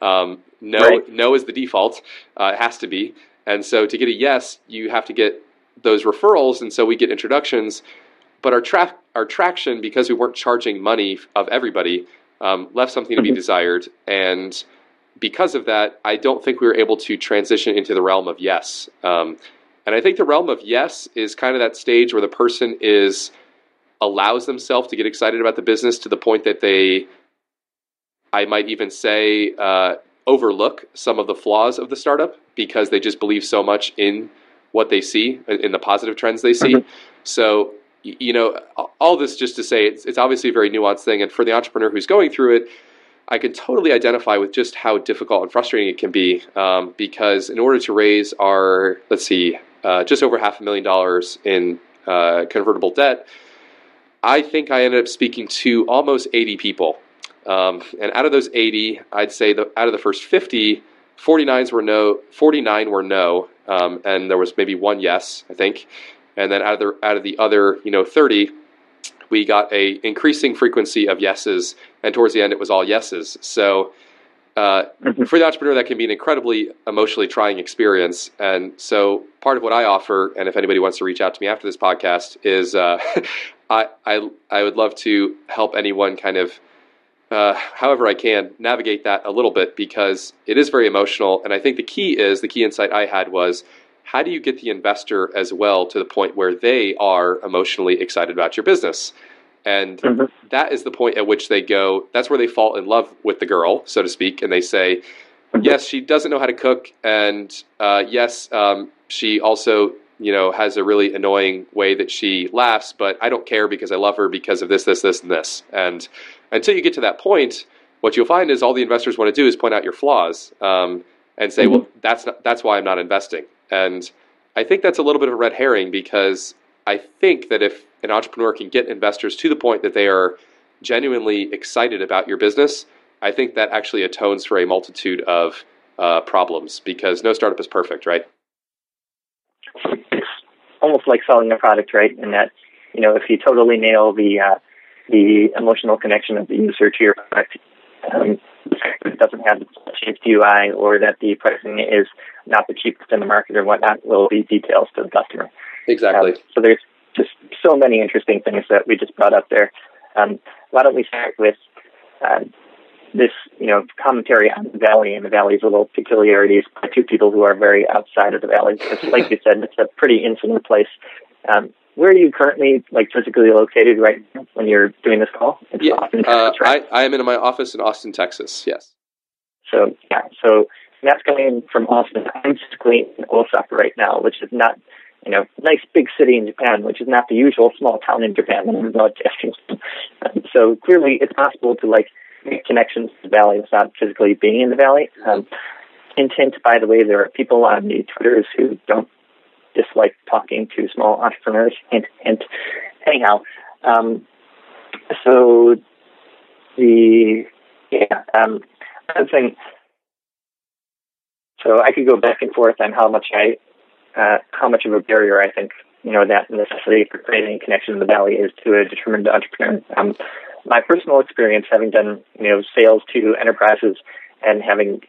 um, no, right. no is the default. Uh, it has to be. And so to get a yes, you have to get those referrals, and so we get introductions. But our tra- our traction, because we weren't charging money of everybody, um, left something to be mm-hmm. desired. And because of that, I don't think we were able to transition into the realm of yes. Um, and I think the realm of yes is kind of that stage where the person is allows themselves to get excited about the business to the point that they, I might even say, uh, overlook some of the flaws of the startup because they just believe so much in what they see in the positive trends they see. Mm-hmm. So, you know, all this just to say it's, it's obviously a very nuanced thing. And for the entrepreneur who's going through it, I can totally identify with just how difficult and frustrating it can be um, because in order to raise our, let's see, uh, just over half a million dollars in uh, convertible debt, I think I ended up speaking to almost 80 people um, and out of those 80, I'd say the, out of the first 50, 49s were no, 49 were no, um, and there was maybe one yes, I think. And then out of the out of the other, you know, 30, we got a increasing frequency of yeses, and towards the end, it was all yeses. So. Uh, for the entrepreneur, that can be an incredibly emotionally trying experience. And so, part of what I offer, and if anybody wants to reach out to me after this podcast, is uh, I, I I would love to help anyone kind of uh, however I can navigate that a little bit because it is very emotional. And I think the key is the key insight I had was how do you get the investor as well to the point where they are emotionally excited about your business? And mm-hmm. that is the point at which they go, that's where they fall in love with the girl, so to speak. And they say, mm-hmm. yes, she doesn't know how to cook. And uh, yes, um, she also you know, has a really annoying way that she laughs, but I don't care because I love her because of this, this, this, and this. And until you get to that point, what you'll find is all the investors want to do is point out your flaws um, and say, mm-hmm. well, that's not, that's why I'm not investing. And I think that's a little bit of a red herring because I think that if an entrepreneur can get investors to the point that they are genuinely excited about your business, I think that actually atones for a multitude of uh, problems because no startup is perfect, right? It's almost like selling a product, right? In that, you know, if you totally nail the uh, the emotional connection of the user to your product. Um, it doesn't have the shaped UI or that the pricing is not the cheapest in the market or whatnot will be details to the customer. Exactly. Um, so there's just so many interesting things that we just brought up there. Um, why don't we start with uh, this, you know, commentary on the valley and the valley's little peculiarities by two people who are very outside of the valley. Because, like you said, it's a pretty insular place. Um, where are you currently, like physically located right now when you're doing this call? It's yeah, Austin, uh, I, I am in my office in Austin, Texas. Yes. So yeah, so Matt's coming from Austin. I'm physically in Osaka right now, which is not, you know, nice big city in Japan, which is not the usual small town in Japan that I'm so clearly, it's possible to like make connections to the valley without physically being in the valley. Um, intent, by the way, there are people on the Twitters who don't dislike talking to small entrepreneurs. Hint, hint. Anyhow, um, so the yeah, um, another thing. So I could go back and forth on how much I, uh, how much of a barrier I think you know that necessity for creating a connection in the valley is to a determined entrepreneur. Um, my personal experience, having done you know sales to enterprises and having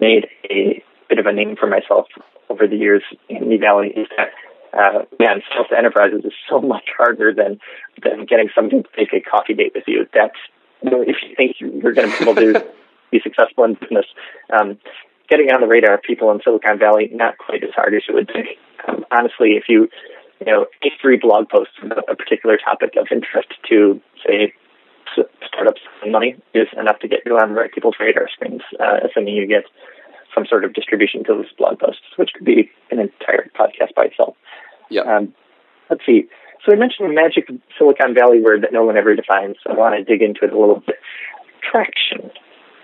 made a bit of a name for myself over the years in the Valley is that uh, man, sales to enterprises is so much harder than than getting somebody to take a coffee date with you. That's you know, if you think you're going to be able to be successful in business, um, getting on the radar of people in Silicon Valley not quite as hard as you would think. Um, honestly, if you you know three blog posts about a particular topic of interest to say startups and money is enough to get you on the right people's radar screens, uh, assuming you get some sort of distribution to those blog posts, which could be an entire podcast by itself. Yeah. Um, let's see. So I mentioned the magic Silicon Valley word that no one ever defines. So I want to dig into it a little bit. Traction.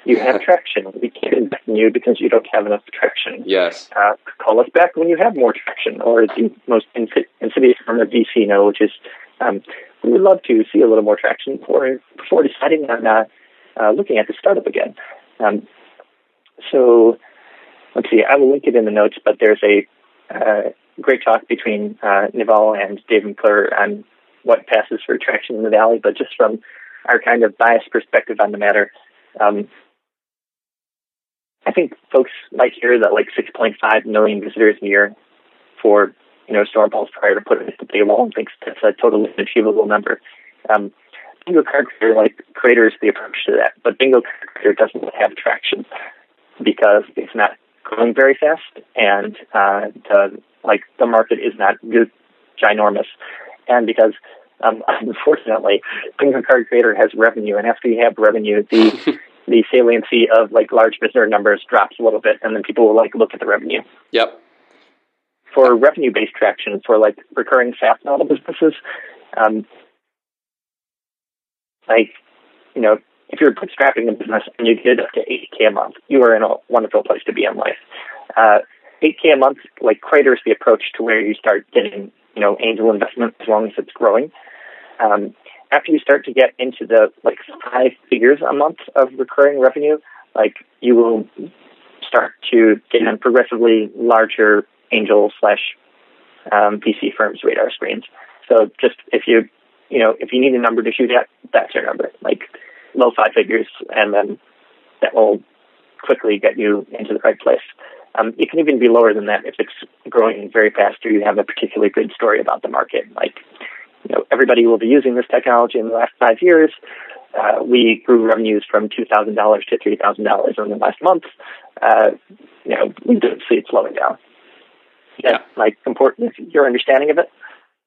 You have traction. We can't invest in you because you don't have enough traction. Yes. Uh, call us back when you have more traction, or the most insidious form of VC no, which is um, we would love to see a little more traction before before deciding on uh, uh, looking at the startup again. Um, so let's see. I will link it in the notes, but there's a uh, great talk between uh, Naval and Dave McClure on what passes for traction in the valley. But just from our kind of biased perspective on the matter, um, I think folks might hear that like 6.5 million visitors a year for you know Stormpulse prior to putting it to the paywall. And thinks that's a totally achievable number. Um, Bingo Card Creator like creators the approach to that, but Bingo Card Creator doesn't have traction because it's not growing very fast and uh, the like the market is not ginormous, and because um, unfortunately, Bingo Card Creator has revenue, and after you have revenue, the the saliency of like large visitor numbers drops a little bit, and then people will like look at the revenue. Yep. For revenue based traction, for like recurring SaaS model businesses, um, like you know, if you're bootstrapping a business and you get up to 8k a month, you are in a wonderful place to be in life. Uh, 8k a month like craters the approach to where you start getting you know angel investment as long as it's growing. Um, after you start to get into the like five figures a month of recurring revenue, like you will start to get on progressively larger angel slash um, VC firms radar screens. So just if you you know if you need a number to shoot at, that's your number. Like low five figures, and then that will quickly get you into the right place. Um, it can even be lower than that if it's growing very fast or you have a particularly good story about the market. Like, you know, everybody will be using this technology in the last five years. Uh, we grew revenues from two thousand dollars to three thousand dollars in the last month. Uh, you know, we don't see it slowing down. Yeah, like important. Your understanding of it.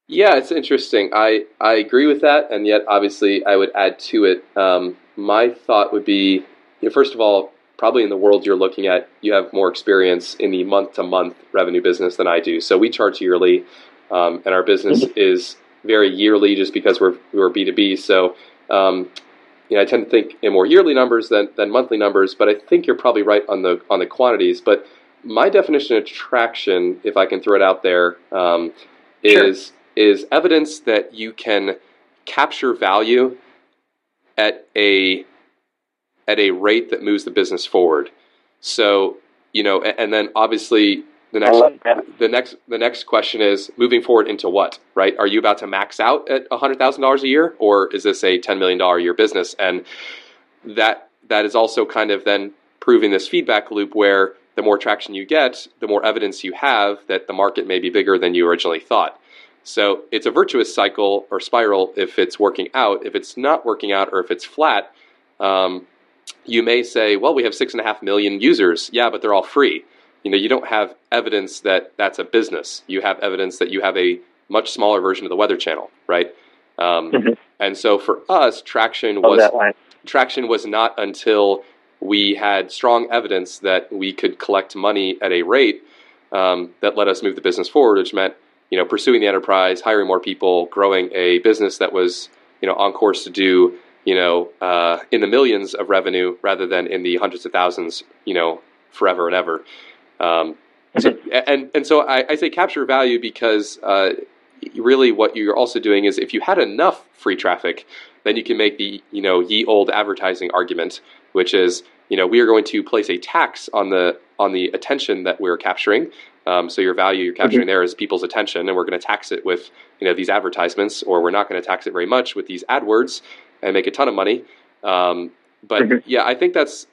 Yeah, it's interesting. I I agree with that, and yet obviously I would add to it. Um, my thought would be, you know, first of all, probably in the world you're looking at, you have more experience in the month to month revenue business than I do. So we charge yearly, um, and our business mm-hmm. is very yearly just because we're we're B two B. So um, you know, I tend to think in more yearly numbers than than monthly numbers. But I think you're probably right on the on the quantities. But my definition of traction, if I can throw it out there, um, is sure. is evidence that you can capture value at a at a rate that moves the business forward. So, you know, and, and then obviously the next the next the next question is moving forward into what, right? Are you about to max out at $100,000 a year or is this a $10 million a year business? And that that is also kind of then proving this feedback loop where the more traction you get, the more evidence you have that the market may be bigger than you originally thought. So it's a virtuous cycle or spiral if it's working out. If it's not working out or if it's flat, um, you may say, well, we have six and a half million users. Yeah, but they're all free. You know, you don't have evidence that that's a business. You have evidence that you have a much smaller version of the Weather Channel, right? Um, mm-hmm. And so for us, traction was traction was not until we had strong evidence that we could collect money at a rate um, that let us move the business forward, which meant you know pursuing the enterprise, hiring more people, growing a business that was you know on course to do you know, uh, in the millions of revenue rather than in the hundreds of thousands, you know, forever and ever. Um, so, and and so I, I, say capture value because uh, really what you're also doing is if you had enough free traffic, then you can make the you know ye old advertising argument, which is you know we are going to place a tax on the on the attention that we're capturing. Um, so your value you're capturing mm-hmm. there is people's attention, and we're going to tax it with you know these advertisements, or we're not going to tax it very much with these AdWords and make a ton of money. Um, but mm-hmm. yeah, I think that's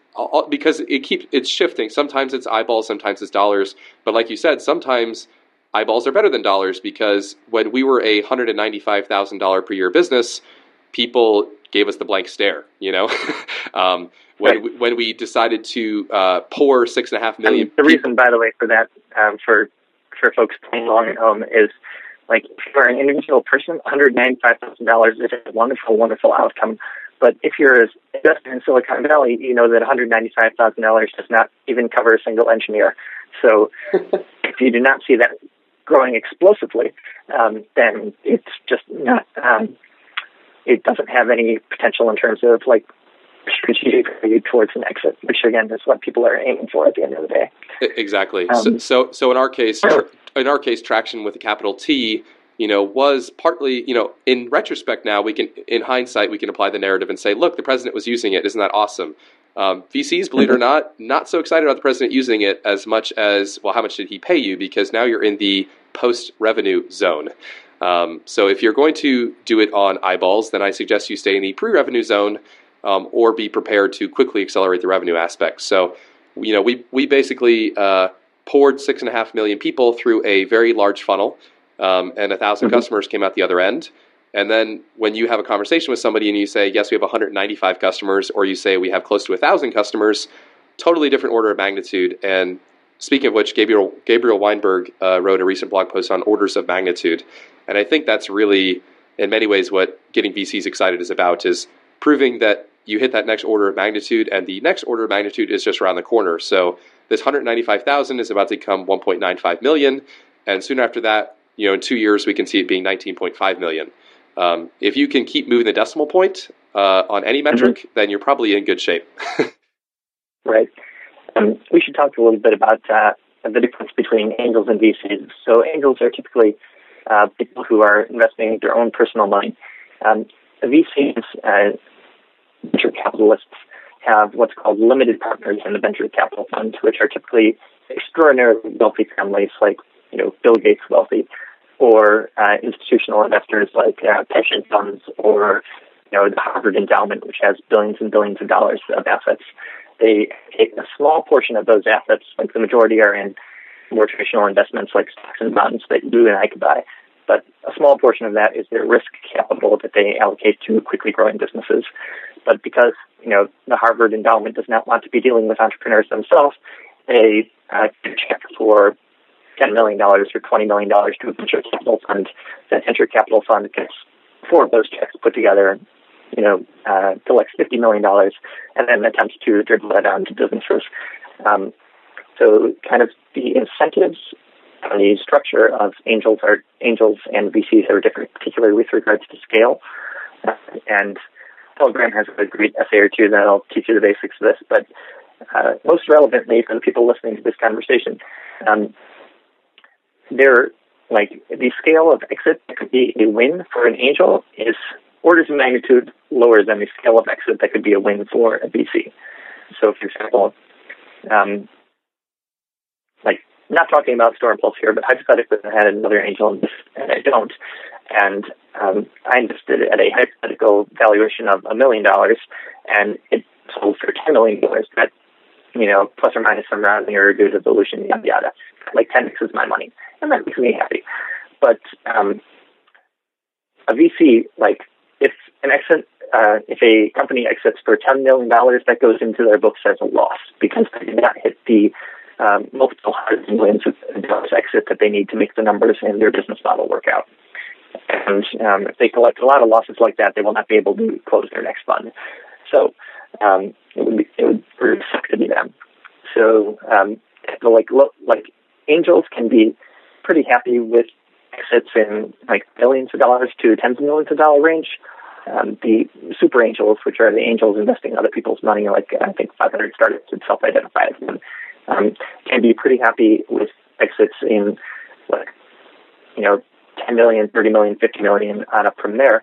because it keeps it's shifting. Sometimes it's eyeballs, sometimes it's dollars. But like you said, sometimes eyeballs are better than dollars because when we were a hundred and ninety five thousand dollar per year business, people gave us the blank stare. You know, um, when right. we, when we decided to uh, pour six and a half million. And the reason, by the way, for that um, for for folks playing along at home is like if you're an individual person, one hundred ninety five thousand dollars is a wonderful, wonderful outcome. But if you're an investor in Silicon Valley, you know that one hundred ninety five thousand dollars does not even cover a single engineer. So if you do not see that growing explosively, um, then it's just not. Um, it doesn't have any potential in terms of like strategic value towards an exit, which again is what people are aiming for at the end of the day. Exactly. Um, so, so, so, in our case, in our case, traction with a capital T, you know, was partly, you know, in retrospect now, we can, in hindsight, we can apply the narrative and say, look, the president was using it. Isn't that awesome? Um, VCs, believe it or not, not so excited about the president using it as much as, well, how much did he pay you? Because now you're in the post revenue zone. Um, so if you're going to do it on eyeballs, then I suggest you stay in the pre revenue zone um, or be prepared to quickly accelerate the revenue aspect. So, you know, we, we basically uh, poured six and a half million people through a very large funnel, um, and a 1000 mm-hmm. customers came out the other end. And then when you have a conversation with somebody and you say, yes, we have 195 customers, or you say we have close to 1,000 customers, totally different order of magnitude. And speaking of which, Gabriel, Gabriel Weinberg uh, wrote a recent blog post on orders of magnitude. And I think that's really, in many ways, what getting VCs excited is about is proving that you hit that next order of magnitude, and the next order of magnitude is just around the corner. So this 195,000 is about to become 1.95 million, and soon after that, you know, in two years, we can see it being 19.5 million. Um, if you can keep moving the decimal point uh, on any metric, mm-hmm. then you're probably in good shape. right. Um, we should talk a little bit about uh, the difference between angels and VCs. So angels are typically uh, people who are investing their own personal money. Um, VCs, uh, venture capitalists, have what's called limited partners in the venture capital funds, which are typically extraordinarily wealthy families, like you know Bill Gates wealthy, or uh, institutional investors like uh, pension funds or you know the Harvard Endowment, which has billions and billions of dollars of assets. They take a small portion of those assets, like the majority are in more traditional investments like stocks and bonds that you and I could buy. But a small portion of that is their risk capital that they allocate to quickly growing businesses. But because you know the Harvard Endowment does not want to be dealing with entrepreneurs themselves, they uh, check for $10 million or $20 million to a venture capital fund. That venture capital fund gets four of those checks put together, you know, uh, collects $50 million and then attempts to dribble that down to businesses. Um, so kind of the incentives and the structure of angels are angels and VCs are different, particularly with regards to scale. Uh, and Graham has a great essay or two that'll teach you the basics of this. But uh, most relevantly for the people listening to this conversation, um, there, like the scale of exit that could be a win for an angel is orders of magnitude lower than the scale of exit that could be a win for a VC. So, for example, um, like not talking about Storm Pulse here, but hypothetically, I had another angel and I don't, and um, I invested at a hypothetical valuation of a million dollars, and it sold for ten million dollars. That you know, plus or minus some rounding or due to dilution, yada yada. Like ten x is my money and that makes me happy. But um, a VC, like if an exit, uh, if a company exits for ten million dollars, that goes into their books as a loss because they did not hit the um, multiple hundreds of millions of dollars exit that they need to make the numbers in their business model work out. And um, if they collect a lot of losses like that, they will not be able to close their next fund. So um, it would be, it would really suck to be them. So um, like like angels can be pretty happy with exits in like billions of dollars to tens of millions of dollar range. Um, the super angels, which are the angels investing other people's money, like I think 500 startups would self-identify as them, um, can be pretty happy with exits in like you know 10 million, 30 million, 50 million on up from there.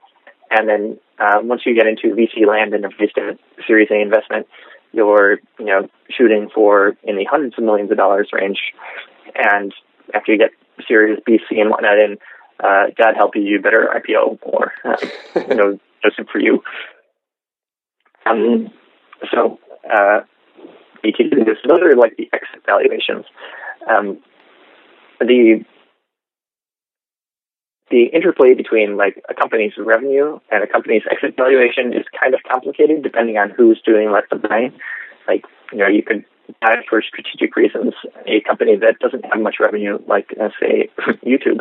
And then uh, once you get into VC land and a Series A investment, you're you know shooting for in the hundreds of millions of dollars range. And after you get Series B, C, and whatnot, and uh, God help you, you better IPO or uh, you know, just for you. Um, so uh. So those are like the exit valuations. Um, the the interplay between like a company's revenue and a company's exit valuation is kind of complicated depending on who's doing what the buying. Like, you know, you could buy for strategic reasons a company that doesn't have much revenue, like uh, say YouTube,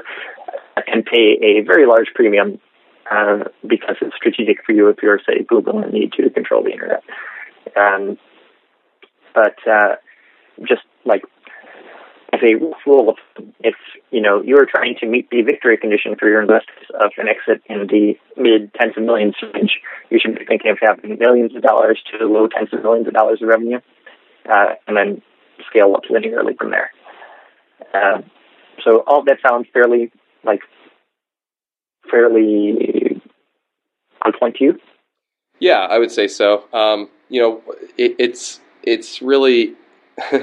and pay a very large premium uh, because it's strategic for you if you're say Google and need to control the internet. Um, but uh, just like as a rule if you know you're trying to meet the victory condition for your investors of an exit in the mid tens of millions range, you should be thinking of having millions of dollars to low tens of millions of dollars of revenue, uh, and then scale up linearly from there. Uh, so all that sounds fairly like fairly on point to you. Yeah, I would say so. Um, you know, it, it's it's really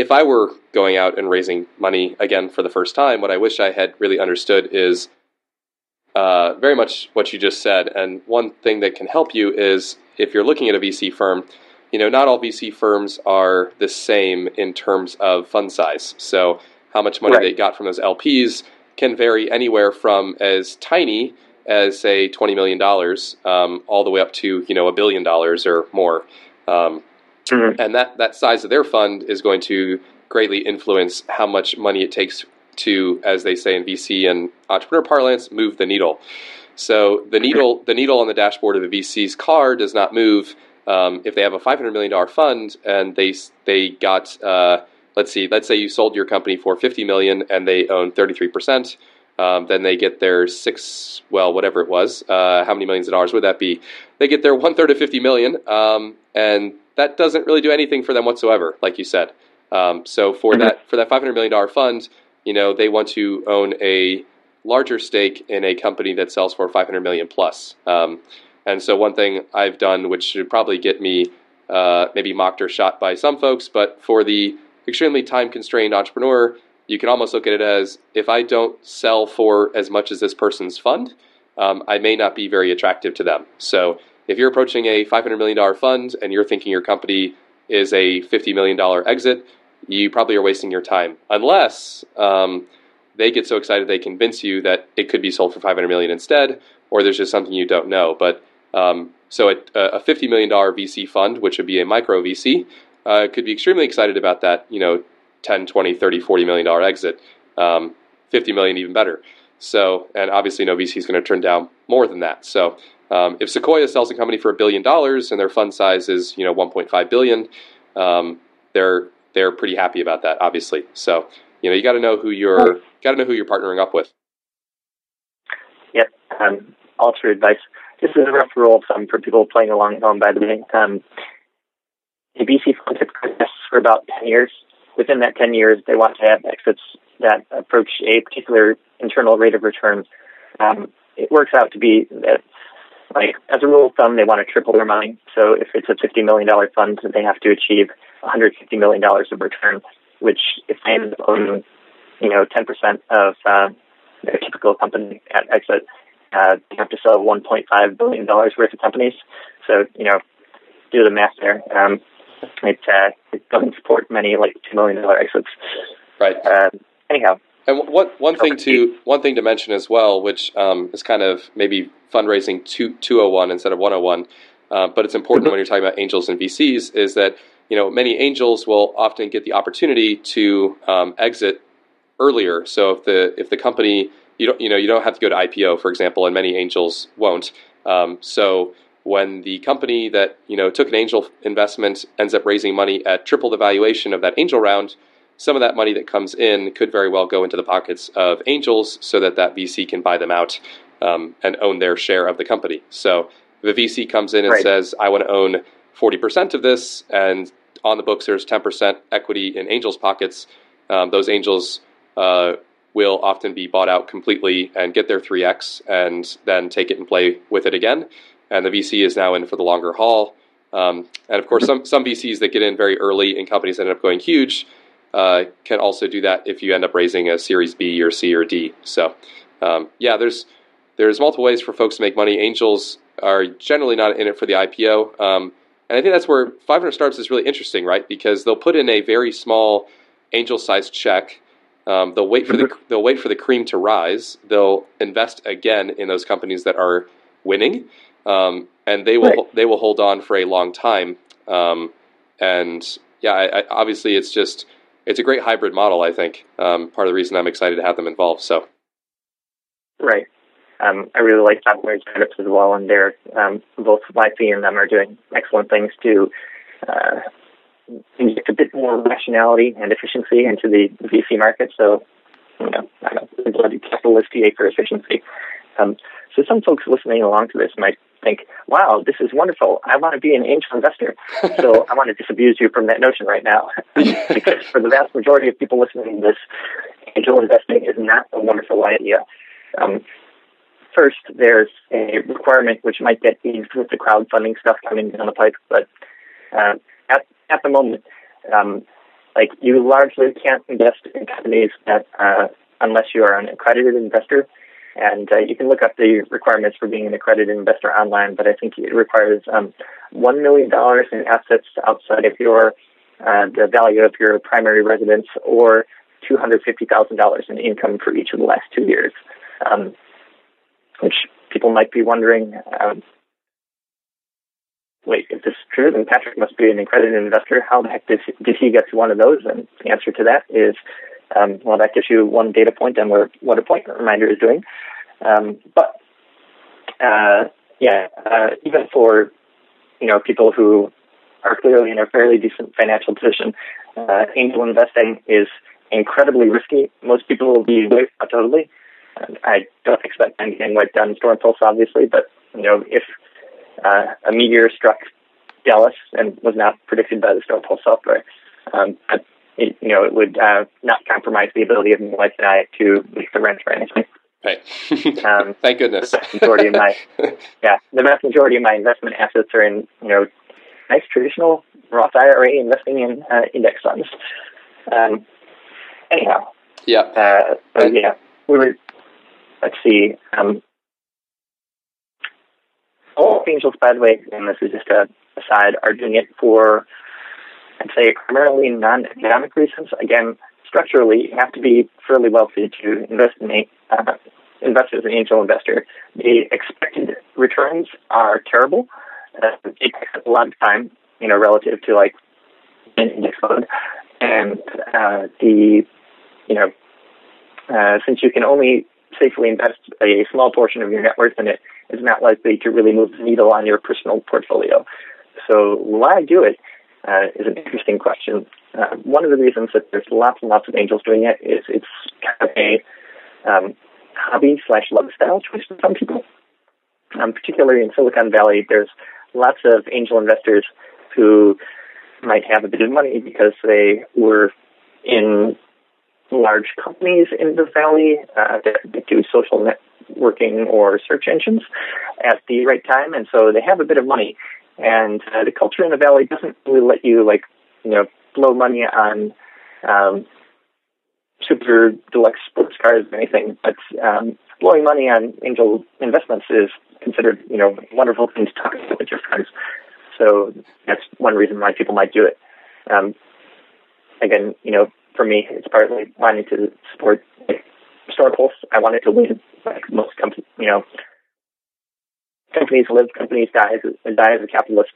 if I were going out and raising money again for the first time, what I wish I had really understood is uh, very much what you just said. And one thing that can help you is if you're looking at a VC firm, you know, not all VC firms are the same in terms of fund size. So how much money right. they got from those LPs can vary anywhere from as tiny as say twenty million dollars, um, all the way up to you know a billion dollars or more. Um, Mm-hmm. And that, that size of their fund is going to greatly influence how much money it takes to, as they say in VC and entrepreneur parlance, move the needle. So the needle, the needle on the dashboard of a VC's car does not move um, if they have a five hundred million dollar fund and they they got uh, let's see, let's say you sold your company for fifty million and they own thirty three percent. Um, then they get their six, well, whatever it was. Uh, how many millions of dollars would that be? They get their one third of fifty million, um, and that doesn't really do anything for them whatsoever, like you said. Um, so for mm-hmm. that for that five hundred million dollar fund, you know, they want to own a larger stake in a company that sells for five hundred million plus. Um, and so one thing I've done, which should probably get me uh, maybe mocked or shot by some folks, but for the extremely time constrained entrepreneur, you can almost look at it as if I don't sell for as much as this person's fund, um, I may not be very attractive to them. So if you're approaching a $500 million fund and you're thinking your company is a $50 million exit, you probably are wasting your time. Unless um, they get so excited they convince you that it could be sold for 500 million instead, or there's just something you don't know. But um, so a, a, $50 million VC fund, which would be a micro VC, uh, could be extremely excited about that, you know, 10, 20, 30, 40 million dollar exit. Um, 50 million even better. So, and obviously no VC is going to turn down more than that. So um, if Sequoia sells a company for a billion dollars and their fund size is you know 1.5 billion, um, they're they're pretty happy about that, obviously. So you know you got to know who you're got to know who you're partnering up with. Yep, um, all true advice. This is a rough rule of thumb for people playing along at home. By the way, um, a VC fund typically lasts for about 10 years. Within that 10 years, they want to have exits that approach a particular internal rate of return. Um, it works out to be that like as a rule of thumb, they want to triple their money. So if it's a fifty million dollar fund, they have to achieve one hundred fifty million dollars of return. Which, if they end up owning, you know, ten percent of uh, typical company at exit, uh, they have to sell one point five billion dollars worth of companies. So you know, do the math there. Um, it uh, it doesn't support many like two million dollar exits. Right. Uh, anyhow, and one one thing to one thing to mention as well, which um, is kind of maybe fundraising two two hundred oh one instead of one hundred one, uh, but it's important mm-hmm. when you're talking about angels and VCs, is that you know many angels will often get the opportunity to um, exit earlier. So if the if the company you don't you know you don't have to go to IPO, for example, and many angels won't. Um, so when the company that you know took an angel investment ends up raising money at triple the valuation of that angel round some of that money that comes in could very well go into the pockets of angels so that that VC can buy them out um, and own their share of the company. So the VC comes in and right. says, I want to own 40% of this, and on the books there's 10% equity in angels' pockets, um, those angels uh, will often be bought out completely and get their 3x and then take it and play with it again. And the VC is now in for the longer haul. Um, and of course, some, some VCs that get in very early and companies end up going huge uh, can also do that if you end up raising a Series B or C or D. So, um, yeah, there's there's multiple ways for folks to make money. Angels are generally not in it for the IPO. Um, And I think that's where 500 startups is really interesting, right? Because they'll put in a very small angel-sized check. Um, they'll wait for the they'll wait for the cream to rise. They'll invest again in those companies that are winning, um, and they will Right. they will hold on for a long time. Um, and yeah, I, I, obviously it's just it's a great hybrid model. I think um, part of the reason I'm excited to have them involved. So Right. Um, I really like software startups as well, and they're um, both YC and them are doing excellent things to uh, inject a bit more rationality and efficiency into the VC market. So, you know, I don't know, capitalist TA for efficiency. Um, so some folks listening along to this might think, wow, this is wonderful. I want to be an angel investor. so I want to disabuse you from that notion right now. because for the vast majority of people listening to this, angel investing is not a wonderful idea. Um, first, there's a requirement which might get eased with the crowdfunding stuff coming down the pipe, but uh, at at the moment, um, like you largely can't invest in companies that uh, unless you are an accredited investor. And uh, you can look up the requirements for being an accredited investor online, but I think it requires um, one million dollars in assets outside of your uh, the value of your primary residence, or two hundred fifty thousand dollars in income for each of the last two years. Um, which people might be wondering, um, wait, if this is true, then Patrick must be an accredited investor. How the heck did did he get to one of those? And the answer to that is, um, well, that gives you one data point on where, what Appointment Reminder is doing. Um, but uh, yeah, uh, even for you know people who are clearly in a fairly decent financial position, uh, angel investing is incredibly risky. Most people will be wiped out totally. I don't expect anything like in Storm Pulse, obviously, but you know if uh, a meteor struck Dallas and was not predicted by the Storm Pulse software, um, it, you know it would uh, not compromise the ability of my wife and I to make the rent or anything. hey, Um, thank goodness. the vast majority of my yeah, the vast majority of my investment assets are in you know nice traditional Roth IRA investing in uh, index funds. Um, anyhow, yeah, uh, so yeah, we were. Let's see. Um, all angels, by the way, and this is just a aside, are doing it for, I'd say, primarily non-economic reasons. Again, structurally, you have to be fairly wealthy to invest in a uh, invest as an angel investor. The expected returns are terrible. Uh, it takes a lot of time, you know, relative to like an index fund, and uh, the, you know, uh, since you can only safely invest a small portion of your net worth in it, is not likely to really move the needle on your personal portfolio. So why do it uh, is an interesting question. Uh, one of the reasons that there's lots and lots of angels doing it is it's kind of a um, hobby slash lifestyle choice for some people. Um, particularly in Silicon Valley, there's lots of angel investors who might have a bit of money because they were in large companies in the valley uh, that, that do social networking or search engines at the right time, and so they have a bit of money. And uh, the culture in the valley doesn't really let you like you know blow money on um, super deluxe sports cars or anything, but um, blowing money on angel investments is considered you know a wonderful thing to talk about with your friends. So that's one reason why people might do it. Um, again, you know, for me, it's partly wanting to support like, Storm Pulse. I wanted to win, like most companies, you know, companies live, companies die. As, die as a capitalist.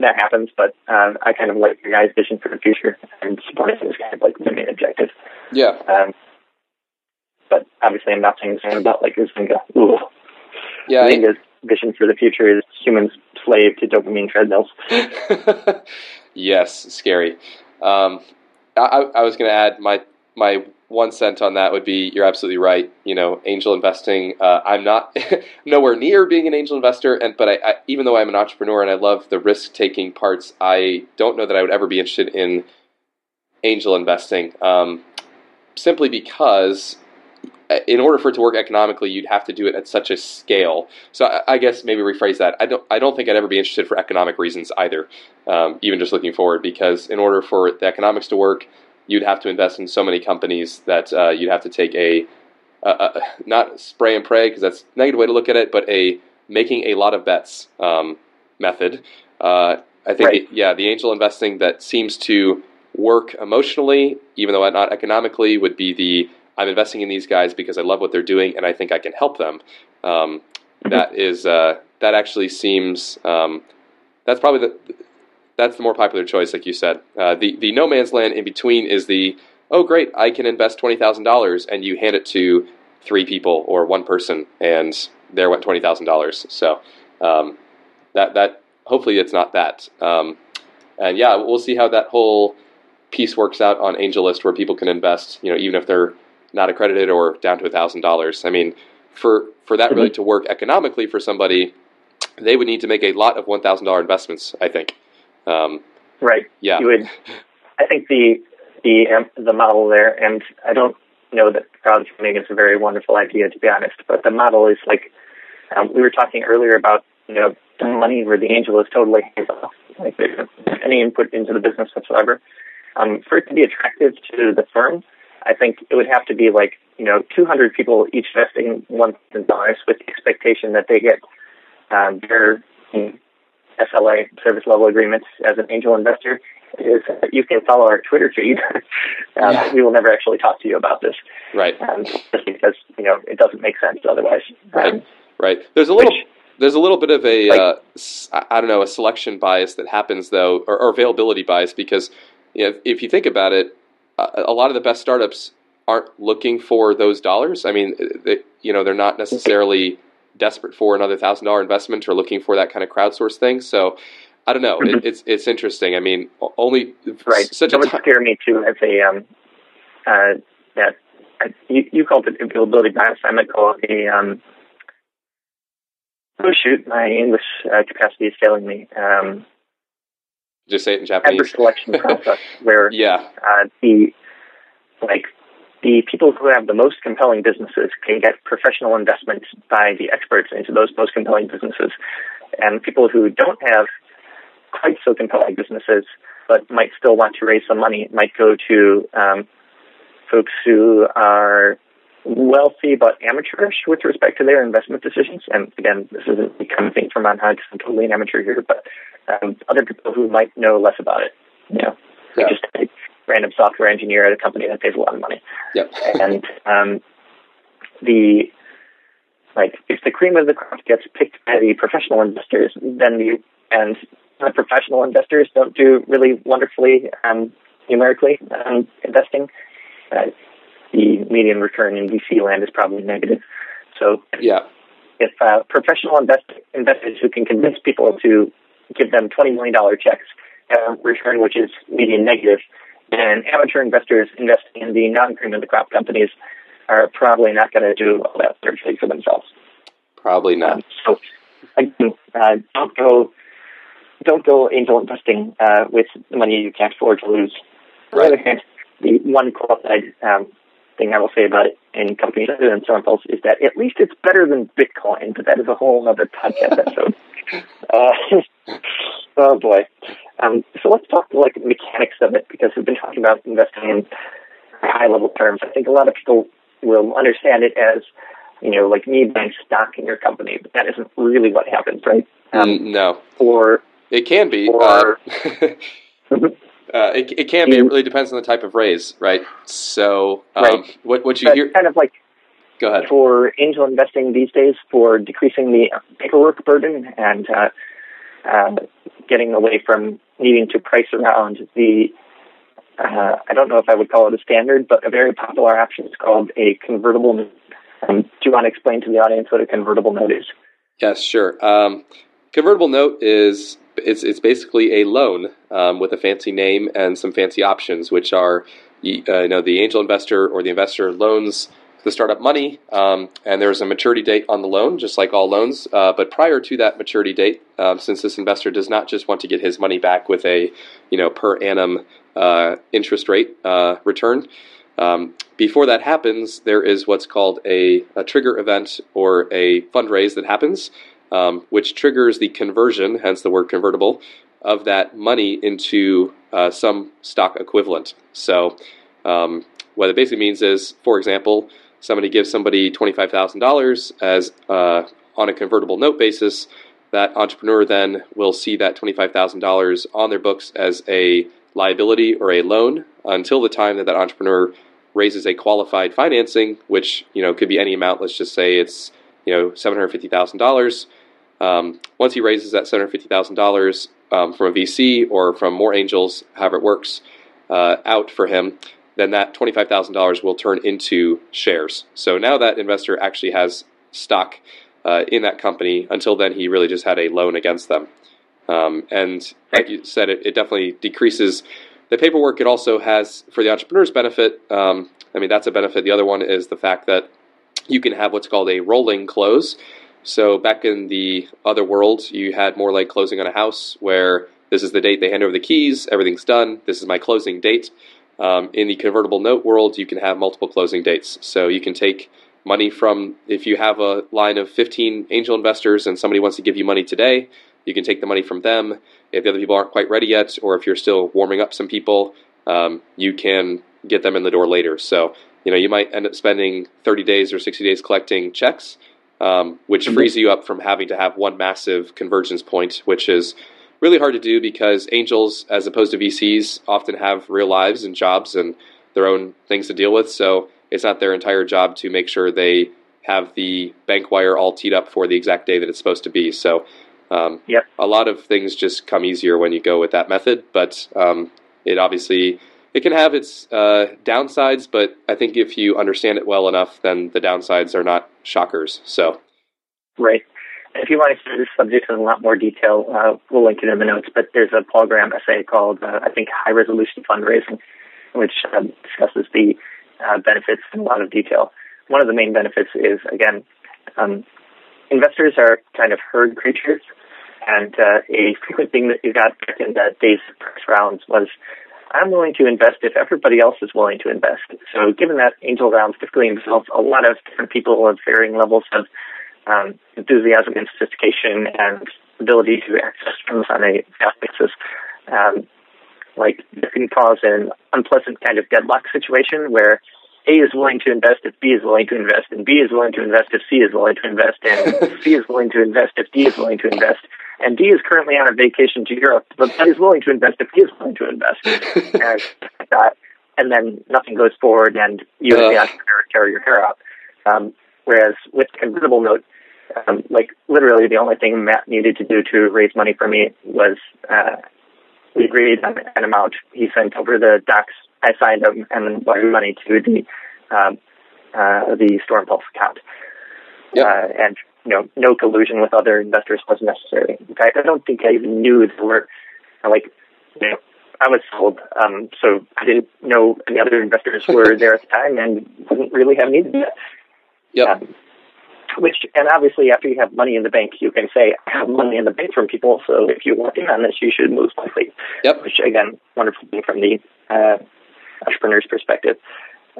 That happens, but um, I kind of like your guys' vision for the future, and supporting is kind of like the main objective. yeah. Um, but obviously, I'm not saying the same about like Zynga. Ooh. Yeah, I- vision for the future is humans slave to dopamine treadmills. yes, scary. Um, I, I was going to add my my one cent on that would be you're absolutely right. You know, angel investing. Uh, I'm not nowhere near being an angel investor, and but I, I, even though I'm an entrepreneur and I love the risk taking parts, I don't know that I would ever be interested in angel investing. Um, simply because uh, in order for it to work economically, you'd have to do it at such a scale. So I, I guess maybe rephrase that. I don't. I don't think I'd ever be interested for economic reasons either. Um, even just looking forward, because in order for the economics to work, you'd have to invest in so many companies that uh, you'd have to take a, a, a not spray and pray because that's a negative way to look at it, but a making a lot of bets um, method. Uh, I think, Right. yeah, the angel investing that seems to work emotionally, even though not economically, would be the I'm investing in these guys because I love what they're doing and I think I can help them. Um, that is uh, that actually seems um, that's probably the that's the more popular choice, like you said. Uh, the the no man's land in between is the oh great I can invest twenty thousand dollars and you hand it to three people or one person and there went twenty thousand dollars. So um, that that hopefully it's not that. Um, and yeah, we'll see how that whole piece works out on AngelList, where people can invest. You know, even if they're not accredited or down to thousand dollars. I mean, for for that really to work economically for somebody, they would need to make a lot of one thousand dollar investments. I think. Um, Right. yeah. You would. I think the the the model there, and I don't know that crowdfunding is a very wonderful idea to be honest, but the model is like um, we were talking earlier about you know the money where the angel is totally hands off, like any input into the business whatsoever. Um, for it to be attractive to the firm, I think it would have to be like you know 200 people each investing one thousand dollars with the expectation that they get um, their SLA service level agreements as an angel investor. Is you can follow our Twitter feed. um, Yeah. We will never actually talk to you about this, right. um, just because you know it doesn't make sense otherwise. Right. Um, Right. There's a little. Which- there's a little bit of a Like- uh, I don't know a selection bias that happens though, or, or availability bias because you know, if you think about it, a, a lot of the best startups aren't looking for those dollars. I mean, they, you know, they're not necessarily desperate for another thousand dollar investment or looking for that kind of crowdsource thing. So. I don't know. It, it's it's interesting. I mean, only Right. such that a would scare me too as a um, uh, that I, you, you called it availability bias. I might call it a um, oh shoot, my English uh, capacity is failing me. Um, just say it in adverse Japanese. selection process where Yeah, uh, the like the people who have the most compelling businesses can get professional investment by the experts into those most compelling businesses, and people who don't have quite so compelling businesses but might still want to raise some money might go to um, folks who are wealthy but amateurish with respect to their investment decisions. And again, this isn't becoming thing from on high because I'm totally an amateur here, but um, other people who might know less about it. You know, Yeah. just random software engineer at a company that pays a lot of money. yep, And um, the like if the cream of the crop gets picked by the professional investors, then you and the professional investors don't do really wonderfully um, numerically um, investing. Uh, the median return in VC land is probably negative. So yeah, if uh, professional invest- investors who can convince people to give them $20 million checks have a return which is median negative, then amateur investors investing in the non-cream of the crop companies are probably not going to do all that surgery for themselves. probably Um, not. so again, uh, don't go don't go angel investing uh, with the money you can't afford to lose. On Right. the other hand, the one qualified um, thing I will say about it in companies other than Storm Pulse is that at least it's better than Bitcoin, but that is a whole other podcast episode. Uh, oh boy. Um, so let's talk like mechanics of it because we've been talking about investing in high level terms. I think a lot of people will understand it as you know, like me buying stock in your company, but that isn't really what happens, right? Um, Mm, no, or it can be. or- uh, Uh, it, it can be. It really depends on the type of raise, right? So, um, Right. what what you but hear? kind of like Go ahead. for angel investing these days for decreasing the paperwork burden and uh, uh, getting away from needing to price around the uh, I don't know if I would call it a standard, but a very popular option is called a convertible note. Um, do you want to explain to the audience what a convertible note is? Yes, sure. Um, convertible note is it's it's basically a loan um, with a fancy name and some fancy options, which are you uh, you know the angel investor or the investor loans the startup money, um, and there's a maturity date on the loan, just like all loans. Uh, but prior to that maturity date, um, since this investor does not just want to get his money back with a you know per annum uh, interest rate uh, return. Um, before that happens, there is what's called a, a trigger event or a fundraise that happens, um, which triggers the conversion, hence the word convertible, of that money into uh, some stock equivalent. So, um, what it basically means is, for example, somebody gives somebody twenty-five thousand dollars as uh, on a convertible note basis. that entrepreneur then will see that $25,000 on their books as a liability or a loan until the time that that entrepreneur raises a qualified financing, which you know could be any amount. Let's just say it's you know seven hundred fifty thousand um. Once he raises that seven hundred fifty thousand um, dollars from a VC or from more angels, however it works, uh, out for him, then that twenty five thousand dollars will turn into shares. So now that investor actually has stock uh, in that company. Until then, he really just had a loan against them. Um, and like you said, it, it, definitely decreases the paperwork. It also has, for the entrepreneur's benefit, um, I mean, that's a benefit. The other one is the fact that you can have what's called a rolling close. So back in the other world, you had more like closing on a house where this is the date they hand over the keys, everything's done, this is my closing date. Um, in the convertible note world, you can have multiple closing dates. So you can take money from, if you have a line of 15 angel investors and somebody wants to give you money today, you can take the money from them. If the other people aren't quite ready yet, or if you're still warming up some people, um, you can get them in the door later. So, you know, you might end up spending 30 days or 60 days collecting checks, um, which mm-hmm. frees you up from having to have one massive convergence point, which is really hard to do because angels, as opposed to VCs, often have real lives and jobs and their own things to deal with. So it's not their entire job to make sure they have the bank wire all teed up for the exact day that it's supposed to be. So, um, yep. a lot of things just come easier when you go with that method. But um, it obviously it can have its uh, downsides. But I think if you understand it well enough, then the downsides are not shockers. So, right. If you want to see this subject in a lot more detail, uh, we'll link it in the notes. But there's a Paul Graham essay called, uh, I think, High Resolution Fundraising, which uh, discusses the uh, benefits in a lot of detail. One of the main benefits is, again, um, investors are kind of herd creatures. And uh, a frequent thing that you got in the days of press rounds was, I'm willing to invest if everybody else is willing to invest. So given that angel rounds typically involve a lot of different people of varying levels of um, enthusiasm and sophistication and ability to access funds on a fast basis, um, like it can cause an unpleasant kind of deadlock situation where A is willing to invest if B is willing to invest, and B is willing to invest if C is willing to invest, and C is willing to invest if D is willing to invest, and D is currently on a vacation to Europe, but B is willing to invest if he is willing to invest, and that, and then nothing goes forward, and you uh. as the entrepreneur tear your hair out. Um, whereas with convertible note, um, like literally the only thing Matt needed to do to raise money for me was uh, we agreed on an amount. He sent over the docs. I signed them and then wired money to the um, uh, the Storm Pulse account. Yep. Uh, and you know, no collusion with other investors was necessary. In fact, I don't think I even knew there were like you know, I was sold, um, so I didn't know any other investors were there at the time and didn't really have needed that. Yep. Um, which and obviously after you have money in the bank you can say I have money in the bank from people so if you're working on this you should move quickly yep which again wonderful thing from the uh, entrepreneur's perspective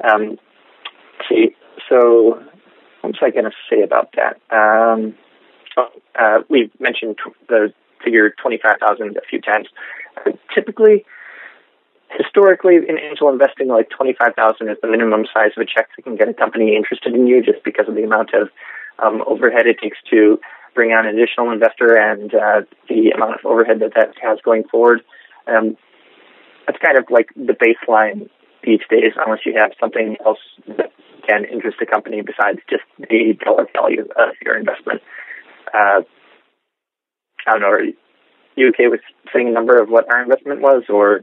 um, see so what was I going to say about that um, oh, uh, we've mentioned the figure 25,000 a few times uh, typically historically in angel investing, like twenty five thousand is the minimum size of a check that can get a company interested in you, just because of the amount of um, overhead it takes to bring on an additional investor and uh, the amount of overhead that that has going forward. Um, that's kind of like the baseline these days, unless you have something else can interest the company besides just the dollar value of your investment. Uh, I don't know. Are you okay with saying a number of what our investment was, or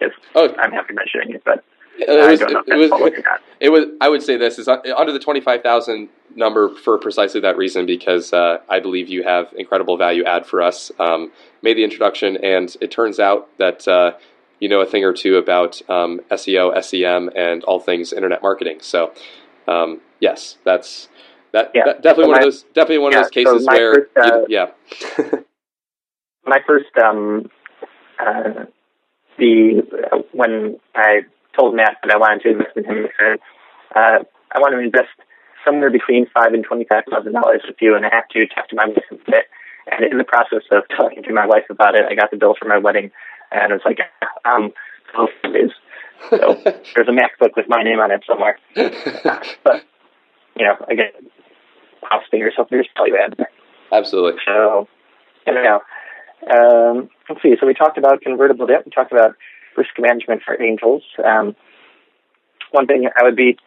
if oh. I'm happy mentioning it, but it was, I it, was, it was. I would say this is under the twenty five thousand number for precisely that reason because uh, I believe you have incredible value add for us. Um, made the introduction, and it turns out that uh, you know a thing or two about um, SEO, SEM, and all things internet marketing. So um, yes, that's that, yeah. that definitely so one my, of those definitely one yeah, of those cases so where first, uh, you, yeah. my first um, uh, the when I told Matt that I wanted to invest in him. Uh, I want to invest somewhere between five and twenty five thousand dollars with you, and I have to talk to my wife about it. And in the process of talking to my wife about it, I got the bill for my wedding, and it's like, um, so So there's a MacBook with my name on it somewhere. But you know, again, house figures, so there's value add there. Absolutely. So Anyhow, um, let's see. So we talked about convertible debt. We talked about risk management for angels. Um, one thing I would be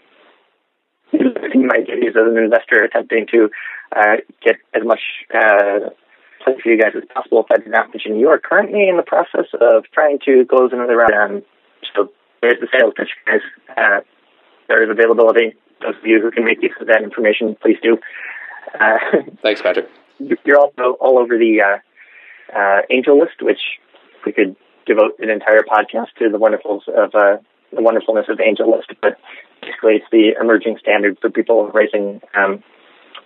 my duties as an investor attempting to uh, get as much uh, for you guys as possible if I did not mention you are currently in the process of trying to close another round. Um, so there's the sales pitch, guys. Uh, there is availability. Those of you who can make use of that information, please do. Uh, Thanks, Patrick. You're also all over the uh, uh, AngelList, which we could devote an entire podcast to the wonderfuls of uh, the wonderfulness of AngelList. But basically, it's the emerging standard for people raising um,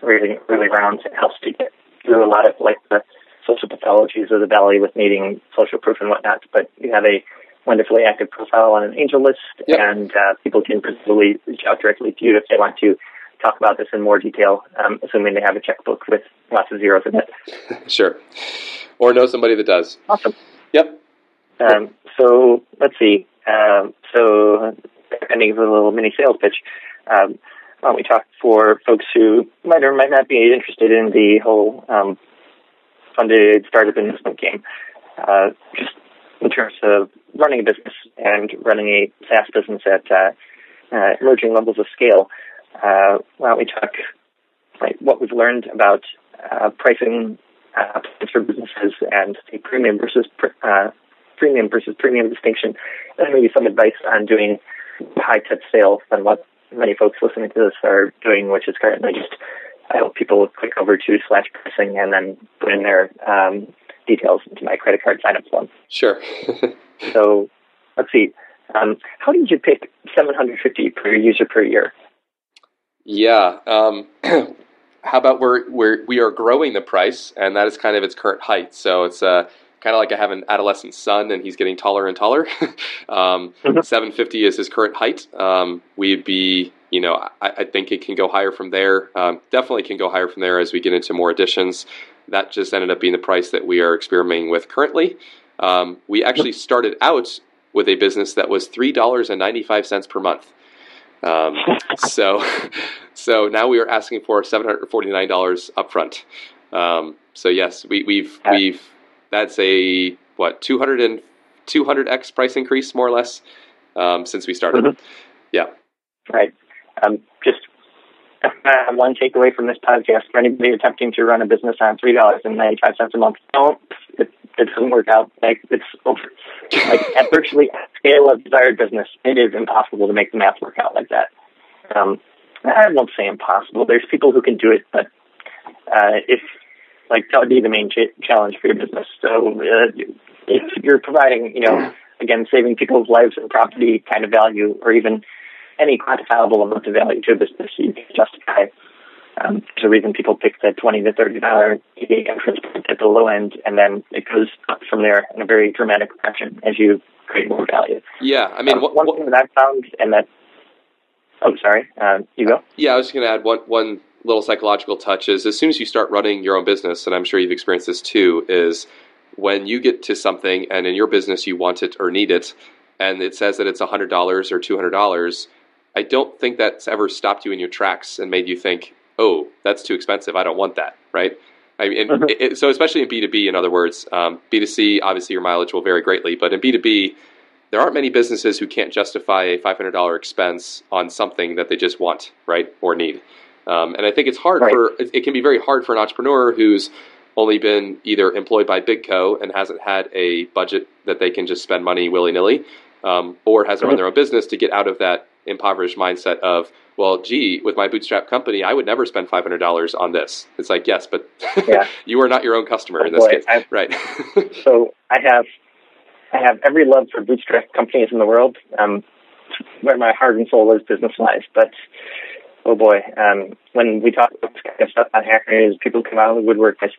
raising early rounds. It helps to get through a lot of like the social pathologies of the valley with needing social proof and whatnot. But you have a wonderfully active profile on an AngelList, yep. and uh, people can presumably reach out directly to you if they want to talk about this in more detail, um, assuming they have a checkbook with lots of zeros in it. sure. Or know somebody that does. Awesome. Yep. Um, so let's see. Um, so ending with a little mini sales pitch. We talk for folks who might or might not be interested in the whole um, funded startup investment game? Uh, just in terms of running a business and running a SaaS business at uh, uh, emerging levels of scale. Uh, why don't we talk like what we've learned about uh, pricing uh, for businesses and the premium versus uh, premium versus premium distinction, and maybe some advice on doing high touch sales and what many folks listening to this are doing, which is currently just I hope people click over to slash pricing and then put in their um, details into my credit card sign up form. Sure. so let's see. Um, how did you pick 750 per user per year? Yeah. Um, how about we're, we're, we are growing the price, and that is kind of its current height. So it's uh, kind of like I have an adolescent son, and he's getting taller and taller. um, mm-hmm. 750 is his current height. Um, we'd be, you know, I, I, think it can go higher from there. Um, definitely can go higher from there as we get into more additions that just ended up being the price that we are experimenting with currently. Um, we actually started out with a business that was three dollars and ninety five cents per month. Um, so, so now we are asking for seven hundred forty nine dollars upfront. Um, so yes, we, we've we've that's a what 200 and 200x price increase more or less um, since we started. Mm-hmm. Yeah. Right. Um, just uh, one takeaway from this podcast for anybody attempting to run a business on three dollars and ninety five cents a month. Don't it, it doesn't work out. Like it's over. Like at virtually scale of desired business, it is impossible to make the math work out like that. Um, I won't say impossible. There's people who can do it, but uh, if like that would be the main ch- challenge for your business. So uh, if you're providing, you know, again, saving people's lives and property kind of value, or even any quantifiable amount of value to a business you can justify. Um, there's a reason people pick the twenty to thirty dollar entrance point at the low end, and then it goes up from there in a very dramatic fashion as you create more value. Yeah, I mean, um, what, one what, thing that I found, and that oh, sorry, uh, you go. Yeah, I was going to add one one little psychological touch is as soon as you start running your own business, and I'm sure you've experienced this too, is when you get to something and in your business you want it or need it, and it says that it's $100 or $200, I don't think that's ever stopped you in your tracks and made you think, oh, that's too expensive. I don't want that, right? I mean, uh-huh. it, so especially in B2B, in other words, um, B2C, obviously your mileage will vary greatly, but in B2B, there aren't many businesses who can't justify a $500 expense on something that they just want, right, or need. Um, and I think it's hard right. for, it can be very hard for an entrepreneur who's only been either employed by Big Co and hasn't had a budget that they can just spend money willy nilly, um, or has run uh-huh. their own business to get out of that impoverished mindset of, well, gee, with my bootstrap company, I would never spend five hundred dollars on this. It's like, yes, but yeah. you are not your own customer oh, in this boy, case, I've, right? so I have, I have every love for bootstrap companies in the world, um, where my heart and soul is business wise. But oh boy, um, when we talk about this kind of stuff on Hacker News, people come out of the woodwork and say,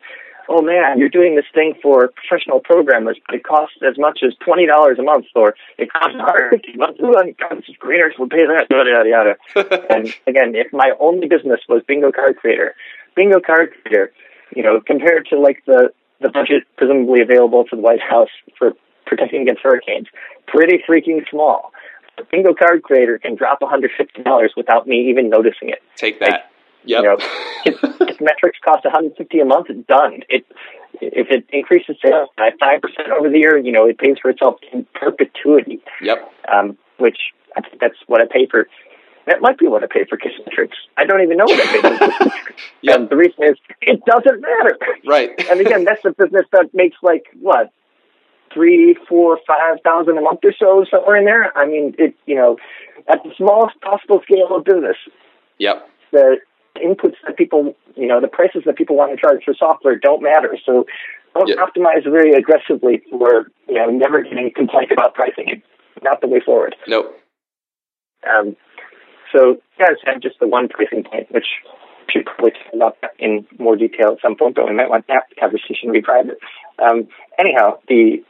oh man, you're doing this thing for professional programmers, but it costs as much as twenty dollars a month, or it costs fifty bucks. Oh God, this is creators will pay that. Yada yada yada. and again, if my only business was Bingo Card Creator, Bingo Card Creator, you know, compared to like the the budget presumably available to the White House for protecting against hurricanes, pretty freaking small. The Bingo Card Creator can drop $150 without me even noticing it. Take that. Yep. You know, if, if metrics cost 150 a month, it's done. It if it increases sales by five percent over the year, you know, it pays for itself in perpetuity. Yep. Um, which I think that's what I pay for. That might be what I pay for Kissmetrics. I don't even know what I pay for yep. And the reason is it doesn't matter. Right. and again, that's the business that makes like what three, four, five thousand a month or so, somewhere in there. I mean, it you know, at the smallest possible scale of business. Yep. The inputs that people, you know, the prices that people want to charge for software don't matter. So don't yep. optimize very aggressively for you know never getting a complaint about pricing. It's not the way forward. Nope. Um, so yeah, have just the one pricing point, which should probably talk about that in more detail at some point, but we might want that conversation to be private. Um, anyhow, the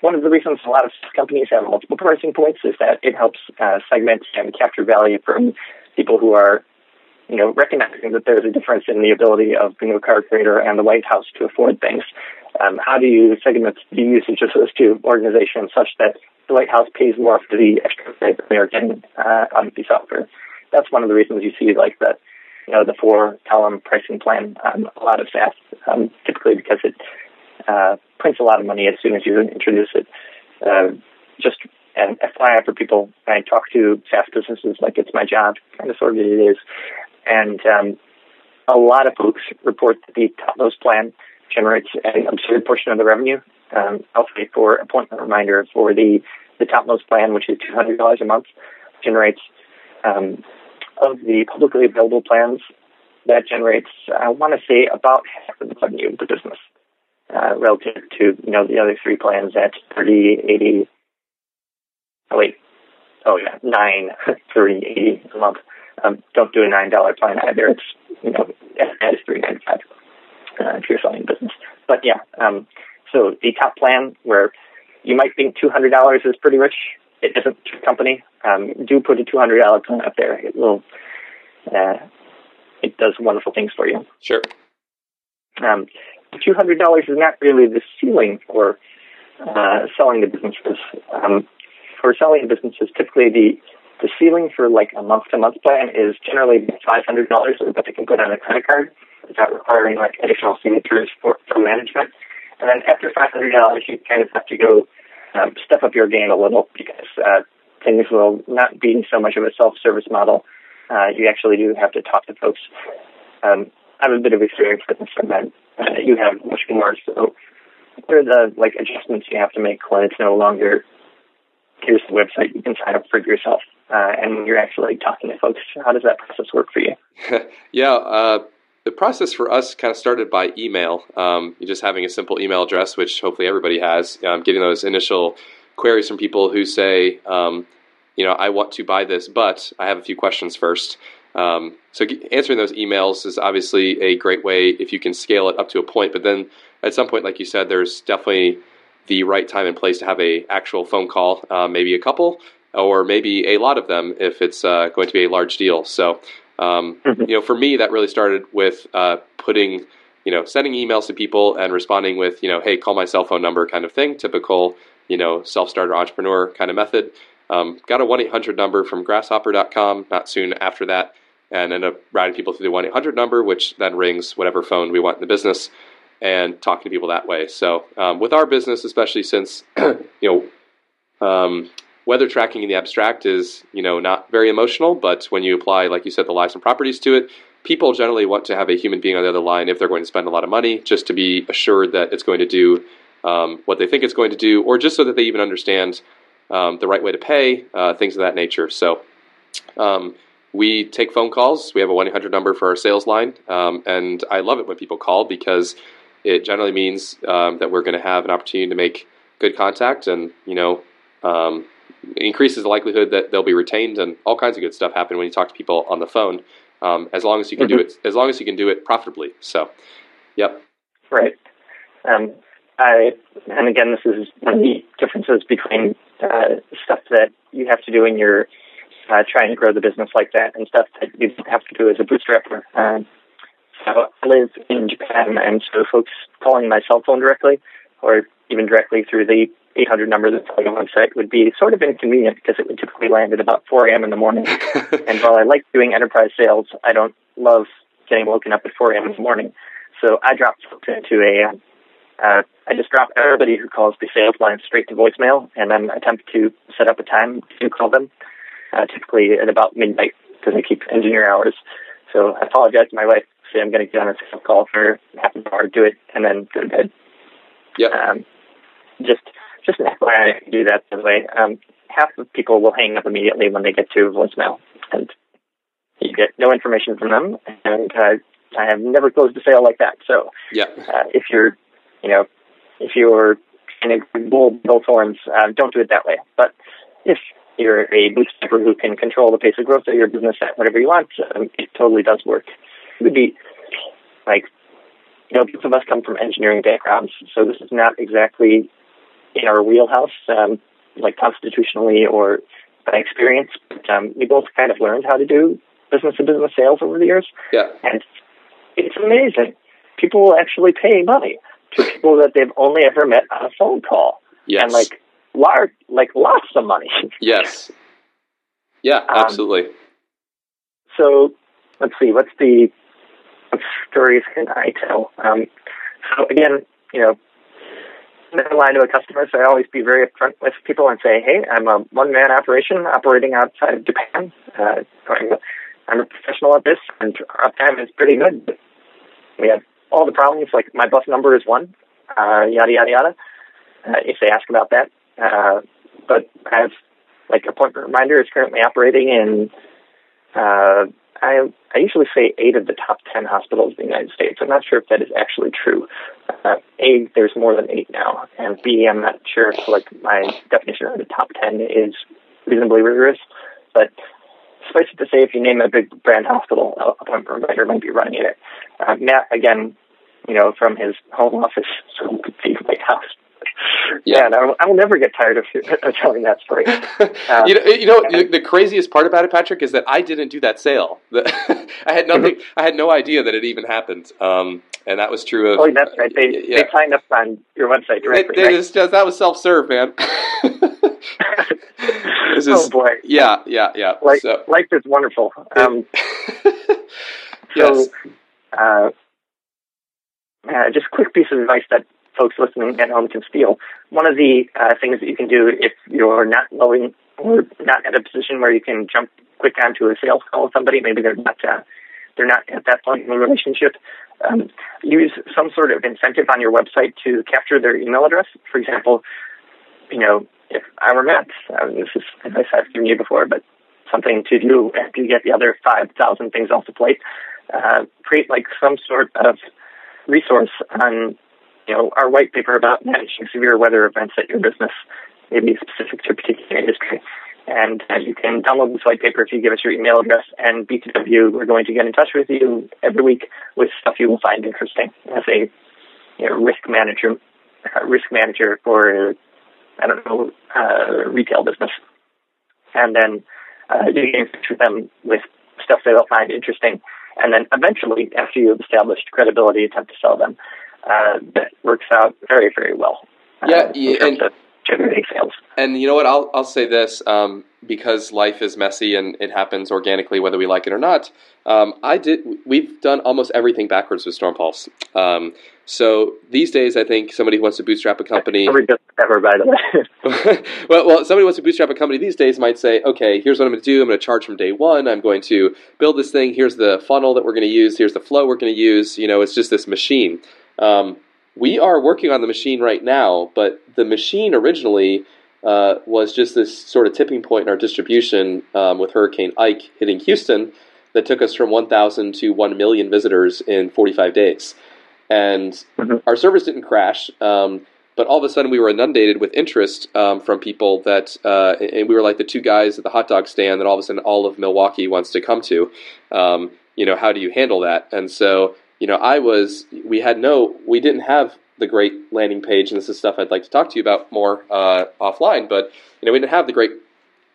one of the reasons a lot of companies have multiple pricing points is that it helps uh, segment and capture value from people who are, you know, recognizing that there's a difference in the ability of Bingo Card Creator and the White House to afford things. Um, how do you segment the usage of those two organizations such that the White House pays more for the extra that they are getting uh, of the software? That's one of the reasons you see like the, you know, the four column pricing plan on a lot of SaaS, um, typically because it uh, prints a lot of money as soon as you introduce it. Uh, just an FYI for people, I talk to SaaS businesses like it's my job, kind of sort of it is. And um, a lot of folks report that the topmost plan generates an absurd portion of the revenue. Um, I'll say for appointment reminder for the, the topmost plan, which is $200 a month, generates um, of the publicly available plans, that generates, I want to say, about half of the revenue of the business uh, relative to you know the other three plans at 30, 80. Oh wait, oh yeah, nine, 30, 80 a month. Um, don't do a nine dollar plan either. It's you know is three ninety five uh, if you're selling business. But yeah, um, so the top plan where you might think two hundred dollars is pretty rich. It isn't your company. Um, do put a two hundred dollar plan up there. It will. Uh, it does wonderful things for you. Sure. Um, $200 is not really the ceiling for uh, selling to businesses. Um, for selling businesses, typically the the ceiling for like a month to month plan is generally $500 that they can put on a credit card without requiring like additional signatures for, from management. And then after $500, you kind of have to go um, step up your game a little because uh, things will not be so much of a self-service model. Uh, you actually do have to talk to folks. Um, I have a bit of experience with this, and you have much more. So, what are the like adjustments you have to make when it's no longer here's the website you can sign up for yourself, uh, and you're actually talking to folks, how does that process work for you? yeah. Uh, the process for us kind of started by email. Um, just having a simple email address, which hopefully everybody has. Um, getting those initial queries from people who say, um, you know, I want to buy this, but I have a few questions first. Um, so answering those emails is obviously a great way if you can scale it up to a point. But then at some point, like you said, there's definitely the right time and place to have a actual phone call, uh, maybe a couple or maybe a lot of them if it's uh, going to be a large deal. So um, mm-hmm. you know, for me, that really started with uh, putting you know sending emails to people and responding with you know, hey, call my cell phone number kind of thing, typical you know self starter entrepreneur kind of method. Um, got a 1 800 number from grasshopper.com not soon after that, and end up routing people through the 1 800 number, which then rings whatever phone we want in the business, and talking to people that way. So, um, with our business, especially since, you know, um, weather tracking in the abstract is, you know, not very emotional, but when you apply, like you said, the lives and properties to it, people generally want to have a human being on the other line if they're going to spend a lot of money, just to be assured that it's going to do um, what they think it's going to do, or just so that they even understand um, the right way to pay, uh, things of that nature. So um, we take phone calls. We have a 1 800 number for our sales line. Um, and I love it when people call because it generally means um, that we're going to have an opportunity to make good contact and, you know, um, increases the likelihood that they'll be retained and all kinds of good stuff happen when you talk to people on the phone. Um, as long as you can mm-hmm. do it, as long as you can do it profitably. So, yep. Right. Um, I, and again, this is one of the differences between uh, stuff that you have to do in your uh, trying to grow the business like that and stuff that you have to do as a bootstrapper. Um, so I live in Japan, and so folks calling my cell phone directly or even directly through the 800 number that's on the website would be sort of inconvenient because it would typically land at about 4 a.m. in the morning. and while I like doing enterprise sales, I don't love getting woken up at 4 a.m. in the morning. So I dropped folks into a uh, I just drop everybody who calls the sales line straight to voicemail, and then attempt to set up a time to call them, uh, typically at about midnight because I keep engineer hours. So I apologize to my wife. Say I'm going to get on a sales call for half an hour, do it, and then go to bed. Yeah. Um, just just an FYI, I do that by the way. Um, half of people will hang up immediately when they get to voicemail, and you get no information from them. And uh, I have never closed a sale like that. So Yeah. uh, if you're, you know, if you're in a bull bull horns, uh, don't do it that way. But if you're a bootstrapper who can control the pace of growth of your business at whatever you want, um, it totally does work. It would be like, you know, both of us come from engineering backgrounds, so this is not exactly in our wheelhouse, um, like constitutionally or by experience. But um, we both kind of learned how to do business to business sales over the years, Yeah. and it's amazing. People will actually pay money to people that they've only ever met on a phone call, Yes. and like large, like lots of money. yes. Yeah, Um, absolutely. So let's see, what's the what stories can I tell? Um, so again, you know, never lie to a customer. So I always be very upfront with people and say, hey, I'm a one man operation operating outside of Japan. Uh, I'm a professional at this, and our uptime is pretty good. We have all the problems, like my bus number is one, uh, yada yada yada. Uh, if they ask about that, uh, but have like appointment reminder is currently operating in uh, I I usually say eight of the top ten hospitals in the United States. I'm not sure if that is actually true. Uh, a, there's more than eight now, and B, I'm not sure if like my definition of the top ten is reasonably rigorous. But suffice it to say, if you name a big brand hospital, appointment reminder might be running it. Uh, Matt, again, you know, from his home office, so be White House. Yeah. And I will, I will never get tired of, of telling that story. Uh, you know, you know the, the craziest part about it, Patrick, is that I didn't do that sale. The, I had nothing. I had no idea that it even happened, um, and that was true of. Oh, that's right. They yeah. they signed up on your website directly. they right? just, that was self serve, man. this is, oh boy, yeah, yeah, yeah. life, so, life is wonderful. Um, yes. So, uh, uh, just a quick piece of advice that folks listening at home can steal. One of the uh, things that you can do if you're not knowing or not at a position where you can jump quick onto a sales call with somebody, maybe they're not uh, they're not at that point in the relationship. Um, use some sort of incentive on your website to capture their email address. For example, you know, if I were Matt, um, this is advice I've given you before, but something to do after you get the other 5,000 things off the plate, uh, create like some sort of resource on, you know, our white paper about managing severe weather events at your business, maybe specific to a particular industry. And uh, you can download this white paper if you give us your email address, and BTW, we're going to get in touch with you every week with stuff you will find interesting as a you know, risk manager, uh, risk manager for I don't know uh, retail business, and then uh, you touch with them with stuff they'll find interesting, and then eventually, after you've established credibility, attempt to sell them. Uh, that works out very, very well. uh, Yeah, in yeah, terms and- of generating sales. And you know what? I'll I'll say this um, because life is messy and it happens organically whether we like it or not. Um, I did. We've done almost everything backwards with Storm Pulse. Um, so these days, I think somebody who wants to bootstrap a company. Ever, by the way. well, well, somebody who wants to bootstrap a company these days might say, okay, here's what I'm going to do. I'm going to charge from day one. I'm going to build this thing. Here's the funnel that we're going to use. Here's the flow we're going to use. You know, it's just this machine. Um, we are working on the machine right now, but the machine originally uh, was just this sort of tipping point in our distribution um, with Hurricane Ike hitting Houston that took us from 1,000 to 1 million visitors in 45 days. And Mhm. our servers didn't crash, um, but all of a sudden we were inundated with interest um, from people that, uh, and we were like the two guys at the hot dog stand that all of a sudden all of Milwaukee wants to come to. Um, you know, how do you handle that? And so, you know, I was, we had no, we didn't have the great landing page, and this is stuff I'd like to talk to you about more uh, offline, but, you know, we didn't have the great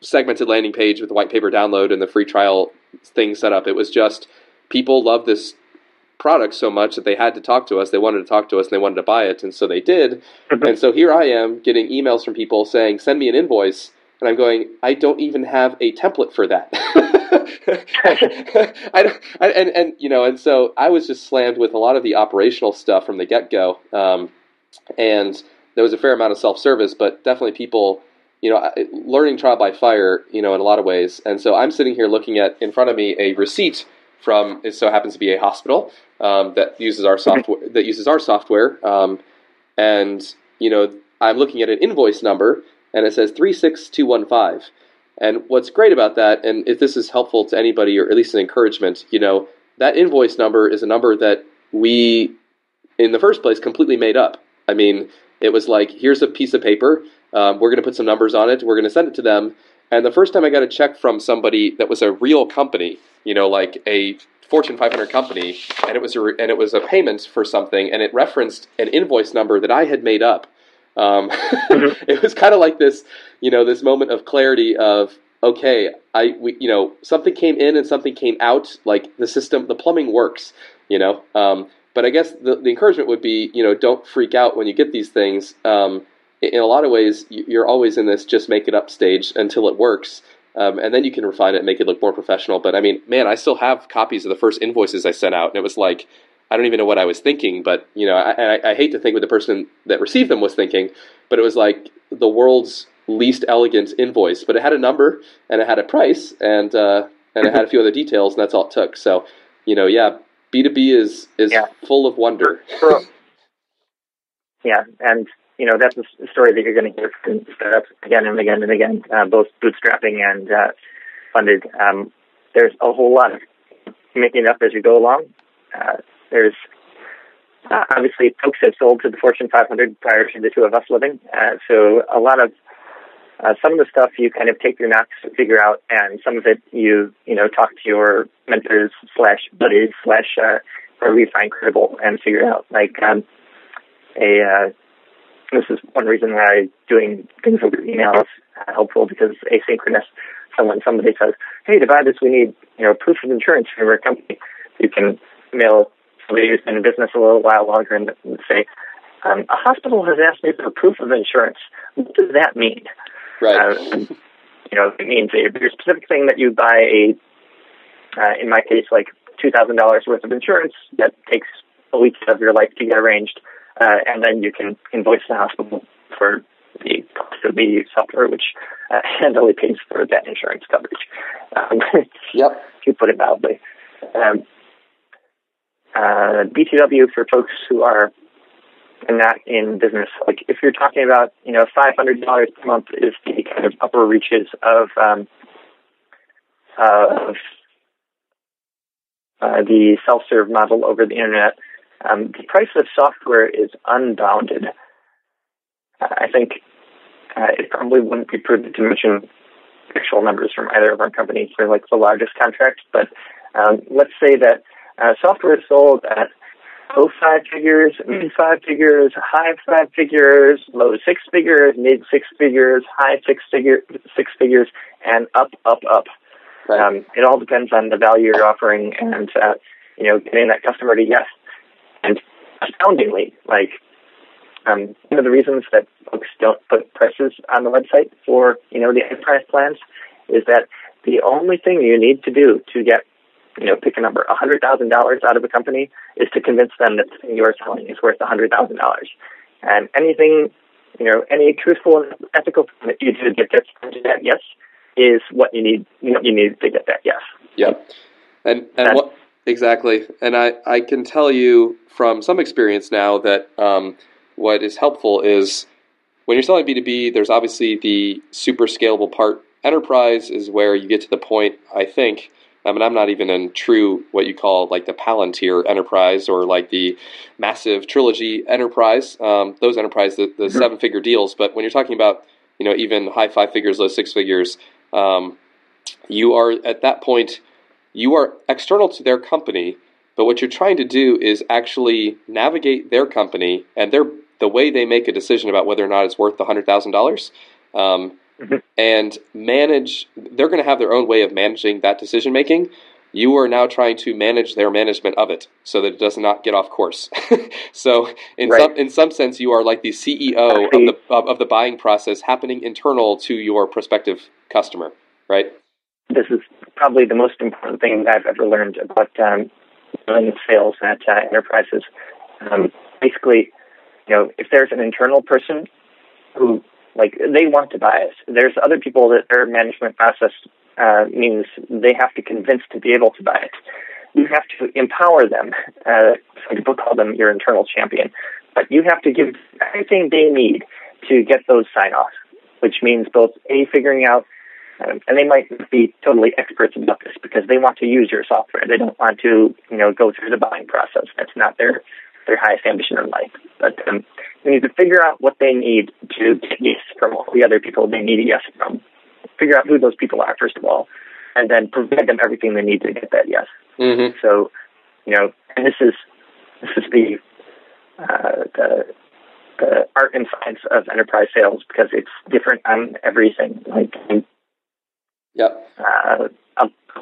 segmented landing page with the white paper download and the free trial thing set up. It was just people loved this product so much that they had to talk to us. They wanted to talk to us and they wanted to buy it, and so they did. and so here I am getting emails from people saying, "Send me an invoice," and I'm going, "I don't even have a template for that." I, I, and and you know, and so I was just slammed with a lot of the operational stuff from the get go. Um, and there was a fair amount of self service, but definitely people, you know, learning trial by fire, you know, in a lot of ways. And so I'm sitting here looking at in front of me a receipt from it so happens to be a hospital um, that uses our software that uses our software, um, and you know I'm looking at an invoice number and it says three six two one five. And what's great about that, and if this is helpful to anybody or at least an encouragement, you know, that invoice number is a number that we, in the first place, completely made up. I mean, it was like, here's a piece of paper. Um, we're going to put some numbers on it. We're going to send it to them. And the first time I got a check from somebody that was a real company, you know, like a Fortune 500 company, and it was a and it was a payment for something, and it referenced an invoice number that I had made up. Um, mm-hmm. it was kind of like this, you know, this moment of clarity of okay, I we, you know something came in and something came out. Like the system, the plumbing works, you know. Um, but I guess the, the encouragement would be, you know, don't freak out when you get these things. Um, in a lot of ways, you're always in this just make it up stage until it works. Um, and then you can refine it and make it look more professional. But I mean, man, I still have copies of the first invoices I sent out, and it was like, I don't even know what I was thinking. But you know, I, I, I hate to think what the person that received them was thinking, but it was like the world's least elegant invoice. But it had a number and it had a price, and uh, and it had a few other details, and that's all it took. So, you know, yeah, B two B is is yeah. full of wonder. yeah, and you know that's a story that you're going to hear from startups again and again and again, uh, both bootstrapping and uh, funded. Um, there's a whole lot of making up as you go along. Uh, there's uh, obviously folks have sold to the Fortune 500 prior to the two of us living, uh, so a lot of uh, some of the stuff you kind of take your knocks to figure out, and some of it you you know talk to your mentors slash buddies slash uh, or we find credible and figure out. Like um, a uh, this is one reason why doing things over email is uh, helpful because asynchronous. So when somebody says, "Hey, to buy this, we need you know proof of insurance from your company," you can mail somebody who's been in business a little while longer and say, um, "A hospital has asked me for proof of insurance. What does that mean?" Right. Uh, you know, it means a very specific thing that you buy a, uh, in my case, like two thousand dollars worth of insurance that takes a week of your life to get arranged, uh, and then you can invoice the hospital for the cost of the software, which uh, handily pays for that insurance coverage. Um, yep. If you put it mildly. Um, uh, B2W for folks who are not in business. Like if you're talking about, you know, five hundred dollars per month is the kind of upper reaches of um, of uh, the self-serve model over the internet. Um, the price of software is unbounded. I think uh, it probably wouldn't be prudent to mention actual numbers from either of our companies for like the largest contract, but um, let's say that uh, software is sold at low five figures, mid five figures, high five figures, low six figures, mid six figures, high six figure six figures, and up, up, up. Right. Um, it all depends on the value you're offering and uh, you know getting that customer to yes. And astoundingly, like um, one of the reasons that folks don't put prices on the website for you know the enterprise plans is that the only thing you need to do to get you know, pick a number, hundred thousand dollars out of a company is to convince them that the thing you are selling is worth hundred thousand dollars. And anything, you know, any truthful and ethical thing that you do that gets to that yes is what you need what you need to get that yes. Yep. And and what exactly? And I I can tell you from some experience now that um, what is helpful is when you're selling B2B, there's obviously the super scalable part. Enterprise is where you get to the point, I think, I mean, I'm not even in true what you call like the Palantir enterprise or like the massive trilogy enterprise. Um, those enterprise, the, the mm-hmm. seven figure deals. But when you're talking about, you know, even high five figures, low six figures, um, you are at that point, you are external to their company. But what you're trying to do is actually navigate their company and their the way they make a decision about whether or not it's worth the hundred thousand dollars. Um, mm-hmm. and manage. They're going to have their own way of managing that decision making. You are now trying to manage their management of it so that it does not get off course. so, in right. some in some sense, you are like the CEO of the of, of the buying process happening internal to your prospective customer, right? This is probably the most important thing I've ever learned about um, doing sales at uh, enterprises. Um, basically, you know, if there's an internal person who like they want to buy it, there's other people that their management process uh, means they have to convince to be able to buy it. You have to empower them. Uh, some people call them your internal champion, but you have to give everything they need to get those sign offs, which means both a figuring out um, and they might be totally experts about this because they want to use your software. They don't want to, you know, go through the buying process. That's not their their highest ambition in life. But um, we need to figure out what they need to get yes from all the other people they need a yes from. Figure out who those people are first of all, and then provide them everything they need to get that yes. Mm-hmm. So, you know, and this is this is the uh, the the art and science of enterprise sales because it's different on everything. Like Yep. uh,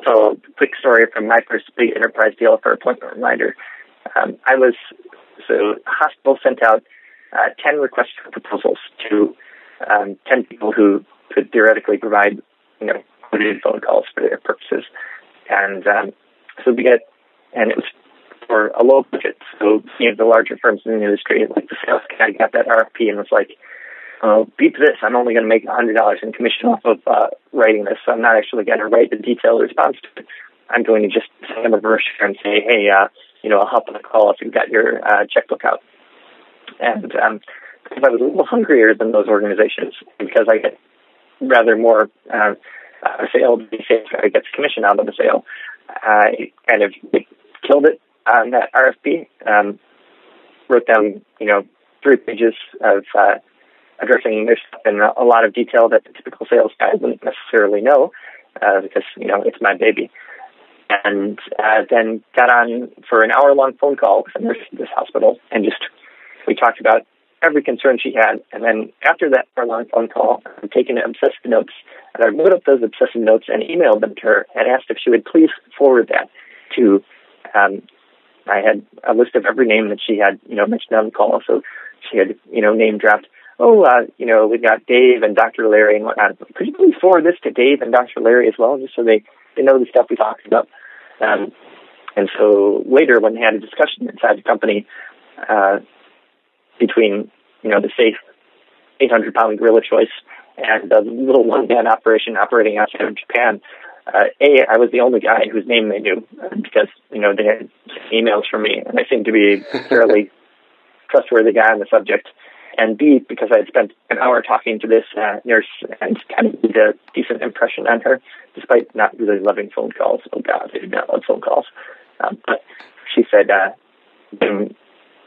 so, quick story from my first big enterprise deal for appointment reminder. Um, I was so hospital sent out uh, ten requests for proposals to um, ten people who could theoretically provide you know phone calls for their purposes, and um, so we get and it was for a low budget. So you know the larger firms in the industry, like the sales guy, got that RFP and was like, uh, beep this, I'm only going to make $100 in commission off of uh, writing this. So I'm not actually going to write the detailed response to it. I'm going to just send them a brochure and say, hey, uh, you know, I'll hop on a call if you've got your uh, checkbook out. And um, because I was a little hungrier than those organizations, because I get rather more uh, a sale, guy gets commission out of the sale, I kind of killed it on that RFP. Um, wrote down, you know, three pages of uh, addressing this in a lot of detail that the typical sales guy wouldn't necessarily know uh, because you know it's my baby. And uh, then got on for an hour long phone call with a nurse this hospital, and just we talked about every concern she had. And then after that long phone call, I'm taking obsessive notes, and I wrote up those obsessive notes and emailed them to her and asked if she would please forward that to. Um, I had a list of every name that she had, you know, mentioned on the call. So she had, you know, name dropped oh, uh, you know, we've got Dave and Dr. Larry and whatnot. Could you please forward this to Dave and Dr. Larry as well, just so they, they know the stuff we talked about? Um, and so later, when they had a discussion inside the company uh, between, you know, the safe 800 pound gorilla choice and the little one man operation operating outside of Japan, uh, A, I was the only guy whose name they knew because, you know, they had emails from me and I seemed to be a fairly trustworthy guy on the subject and B, because I had spent an hour talking to this uh, nurse and kind of made a decent impression on her, despite not really loving phone calls. Oh God, I did not love phone calls. Um, but she said, uh,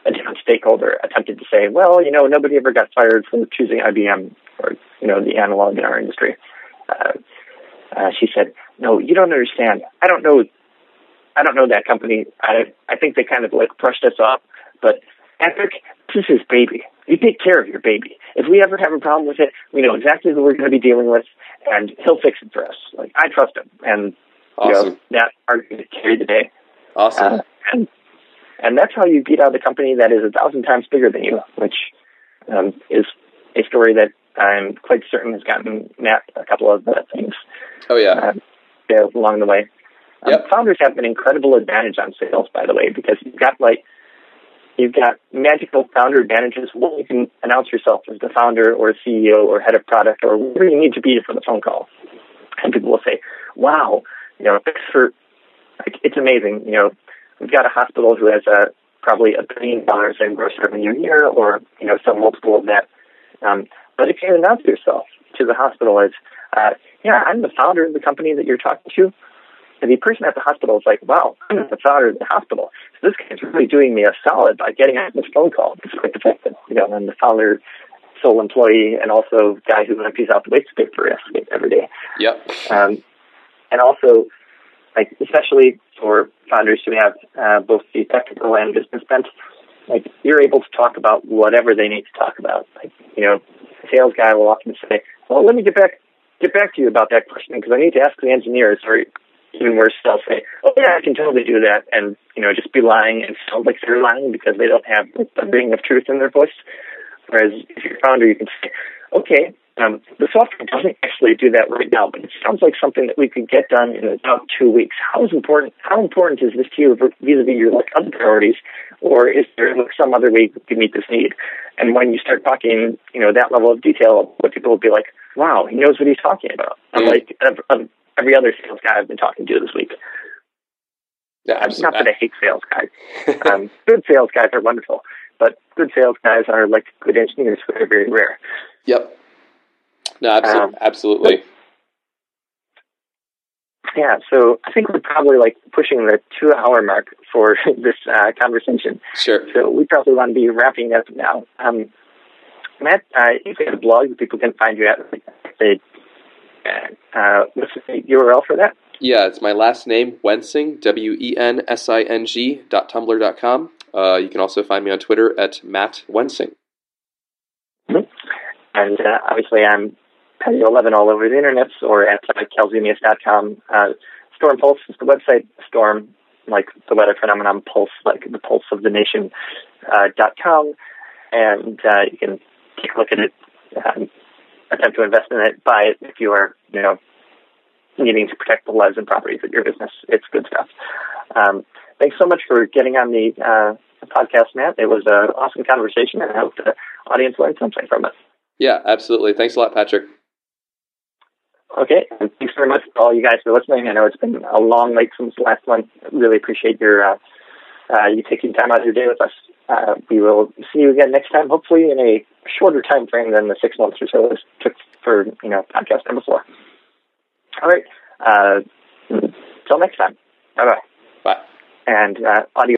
a different stakeholder attempted to say, well, you know, nobody ever got fired for choosing IBM or, you know, the analog in our industry. Uh, uh, she said, no, you don't understand. I don't know. I don't know that company. I I think they kind of like brushed us off, but Epic, this is baby you take care of your baby. If we ever have a problem with it, we know exactly who we're going to be dealing with, and he'll fix it for us. Like I trust him, and awesome. you know, that argument carried the day. Awesome. Uh, and, and that's how you beat out a company that is a thousand times bigger than you, which um, is a story that I'm quite certain has gotten Matt a couple of uh, things. Oh yeah. Uh, along the way. Um, yep. Founders have an incredible advantage on sales, by the way, because you've got like You've got magical founder advantages. Well, you can announce yourself as the founder or CEO or head of product or whatever you need to be for the phone call. And people will say, wow, you know, thanks for, like, it's amazing. You know, we've got a hospital who has a, probably a billion dollars in gross revenue a year or, you know, some multiple of that. Um, but if you announce yourself to the hospital as, uh, yeah, I'm the founder of the company that you're talking to, and the person at the hospital is like, wow, I'm the founder of the hospital. So this guy's really doing me a solid by getting on this phone call, despite the fact that, you know, I'm the founder, sole employee, and also guy who empties out the waste paper every day. Yep. Um, and also, like, especially for founders who have uh, both the technical and business bent, like, you're able to talk about whatever they need to talk about. Like, you know, sales guy will often say, well, let me get back get back to you about that question because I need to ask the engineers or even worse, they'll say, "Oh yeah, I can totally do that," and you know, just be lying and sound like they're lying because they don't have a ring of truth in their voice. Whereas if you're a founder, you can say, "Okay, Um, the software doesn't actually do that right now, but it sounds like something that we could get done in about two weeks. How is important? How important is this to you vis-a-vis your like other priorities, or is there like, some other way to meet this need? And when you start talking, you know, that level of detail, what people will be like, "Wow, he knows what he's talking about." Mm-hmm. Unlike every other sales guy I've been talking to this week. Yeah, not that I hate sales guys. um, good sales guys are wonderful, but good sales guys are like good engineers, very very rare. Yep. No, absolutely. Um, absolutely. Yeah, so I think we're probably like pushing the two hour mark for this uh, conversation. Sure. So we probably want to be wrapping up now. Um, Matt, uh, if you have a blog, that people can find you at. Uh, what's the URL for that? Yeah, it's my last name, Wensing, W E N S I N G dot tumblr dot com. Uh, you can also find me on Twitter at Matt Wensing. Mm-hmm. And uh, obviously, I'm Patio 11 all over the internet or at uh, kalzumeus.com. Uh, Storm Pulse is the website. Storm, like the weather phenomenon, Pulse, like the pulse of the nation, uh, dot com. And uh, you can take a look at it, um, attempt to invest in it, buy it if you are, you know, needing to protect the lives and properties of your business. It's good stuff. Um, thanks so much for getting on the uh, podcast, Matt. It was an awesome conversation, and I hope the audience learned something from it. Yeah, absolutely. Thanks a lot, Patrick. Okay, and thanks very much to all you guys for listening. I know it's been a long wait since last month. Really appreciate your uh, uh, you taking time out of your day with us. Uh, we will see you again next time, hopefully in a shorter time frame than the six months or so it took for you know podcast number four. All right. Uh, till next time. Bye bye. Bye. And uh, audio.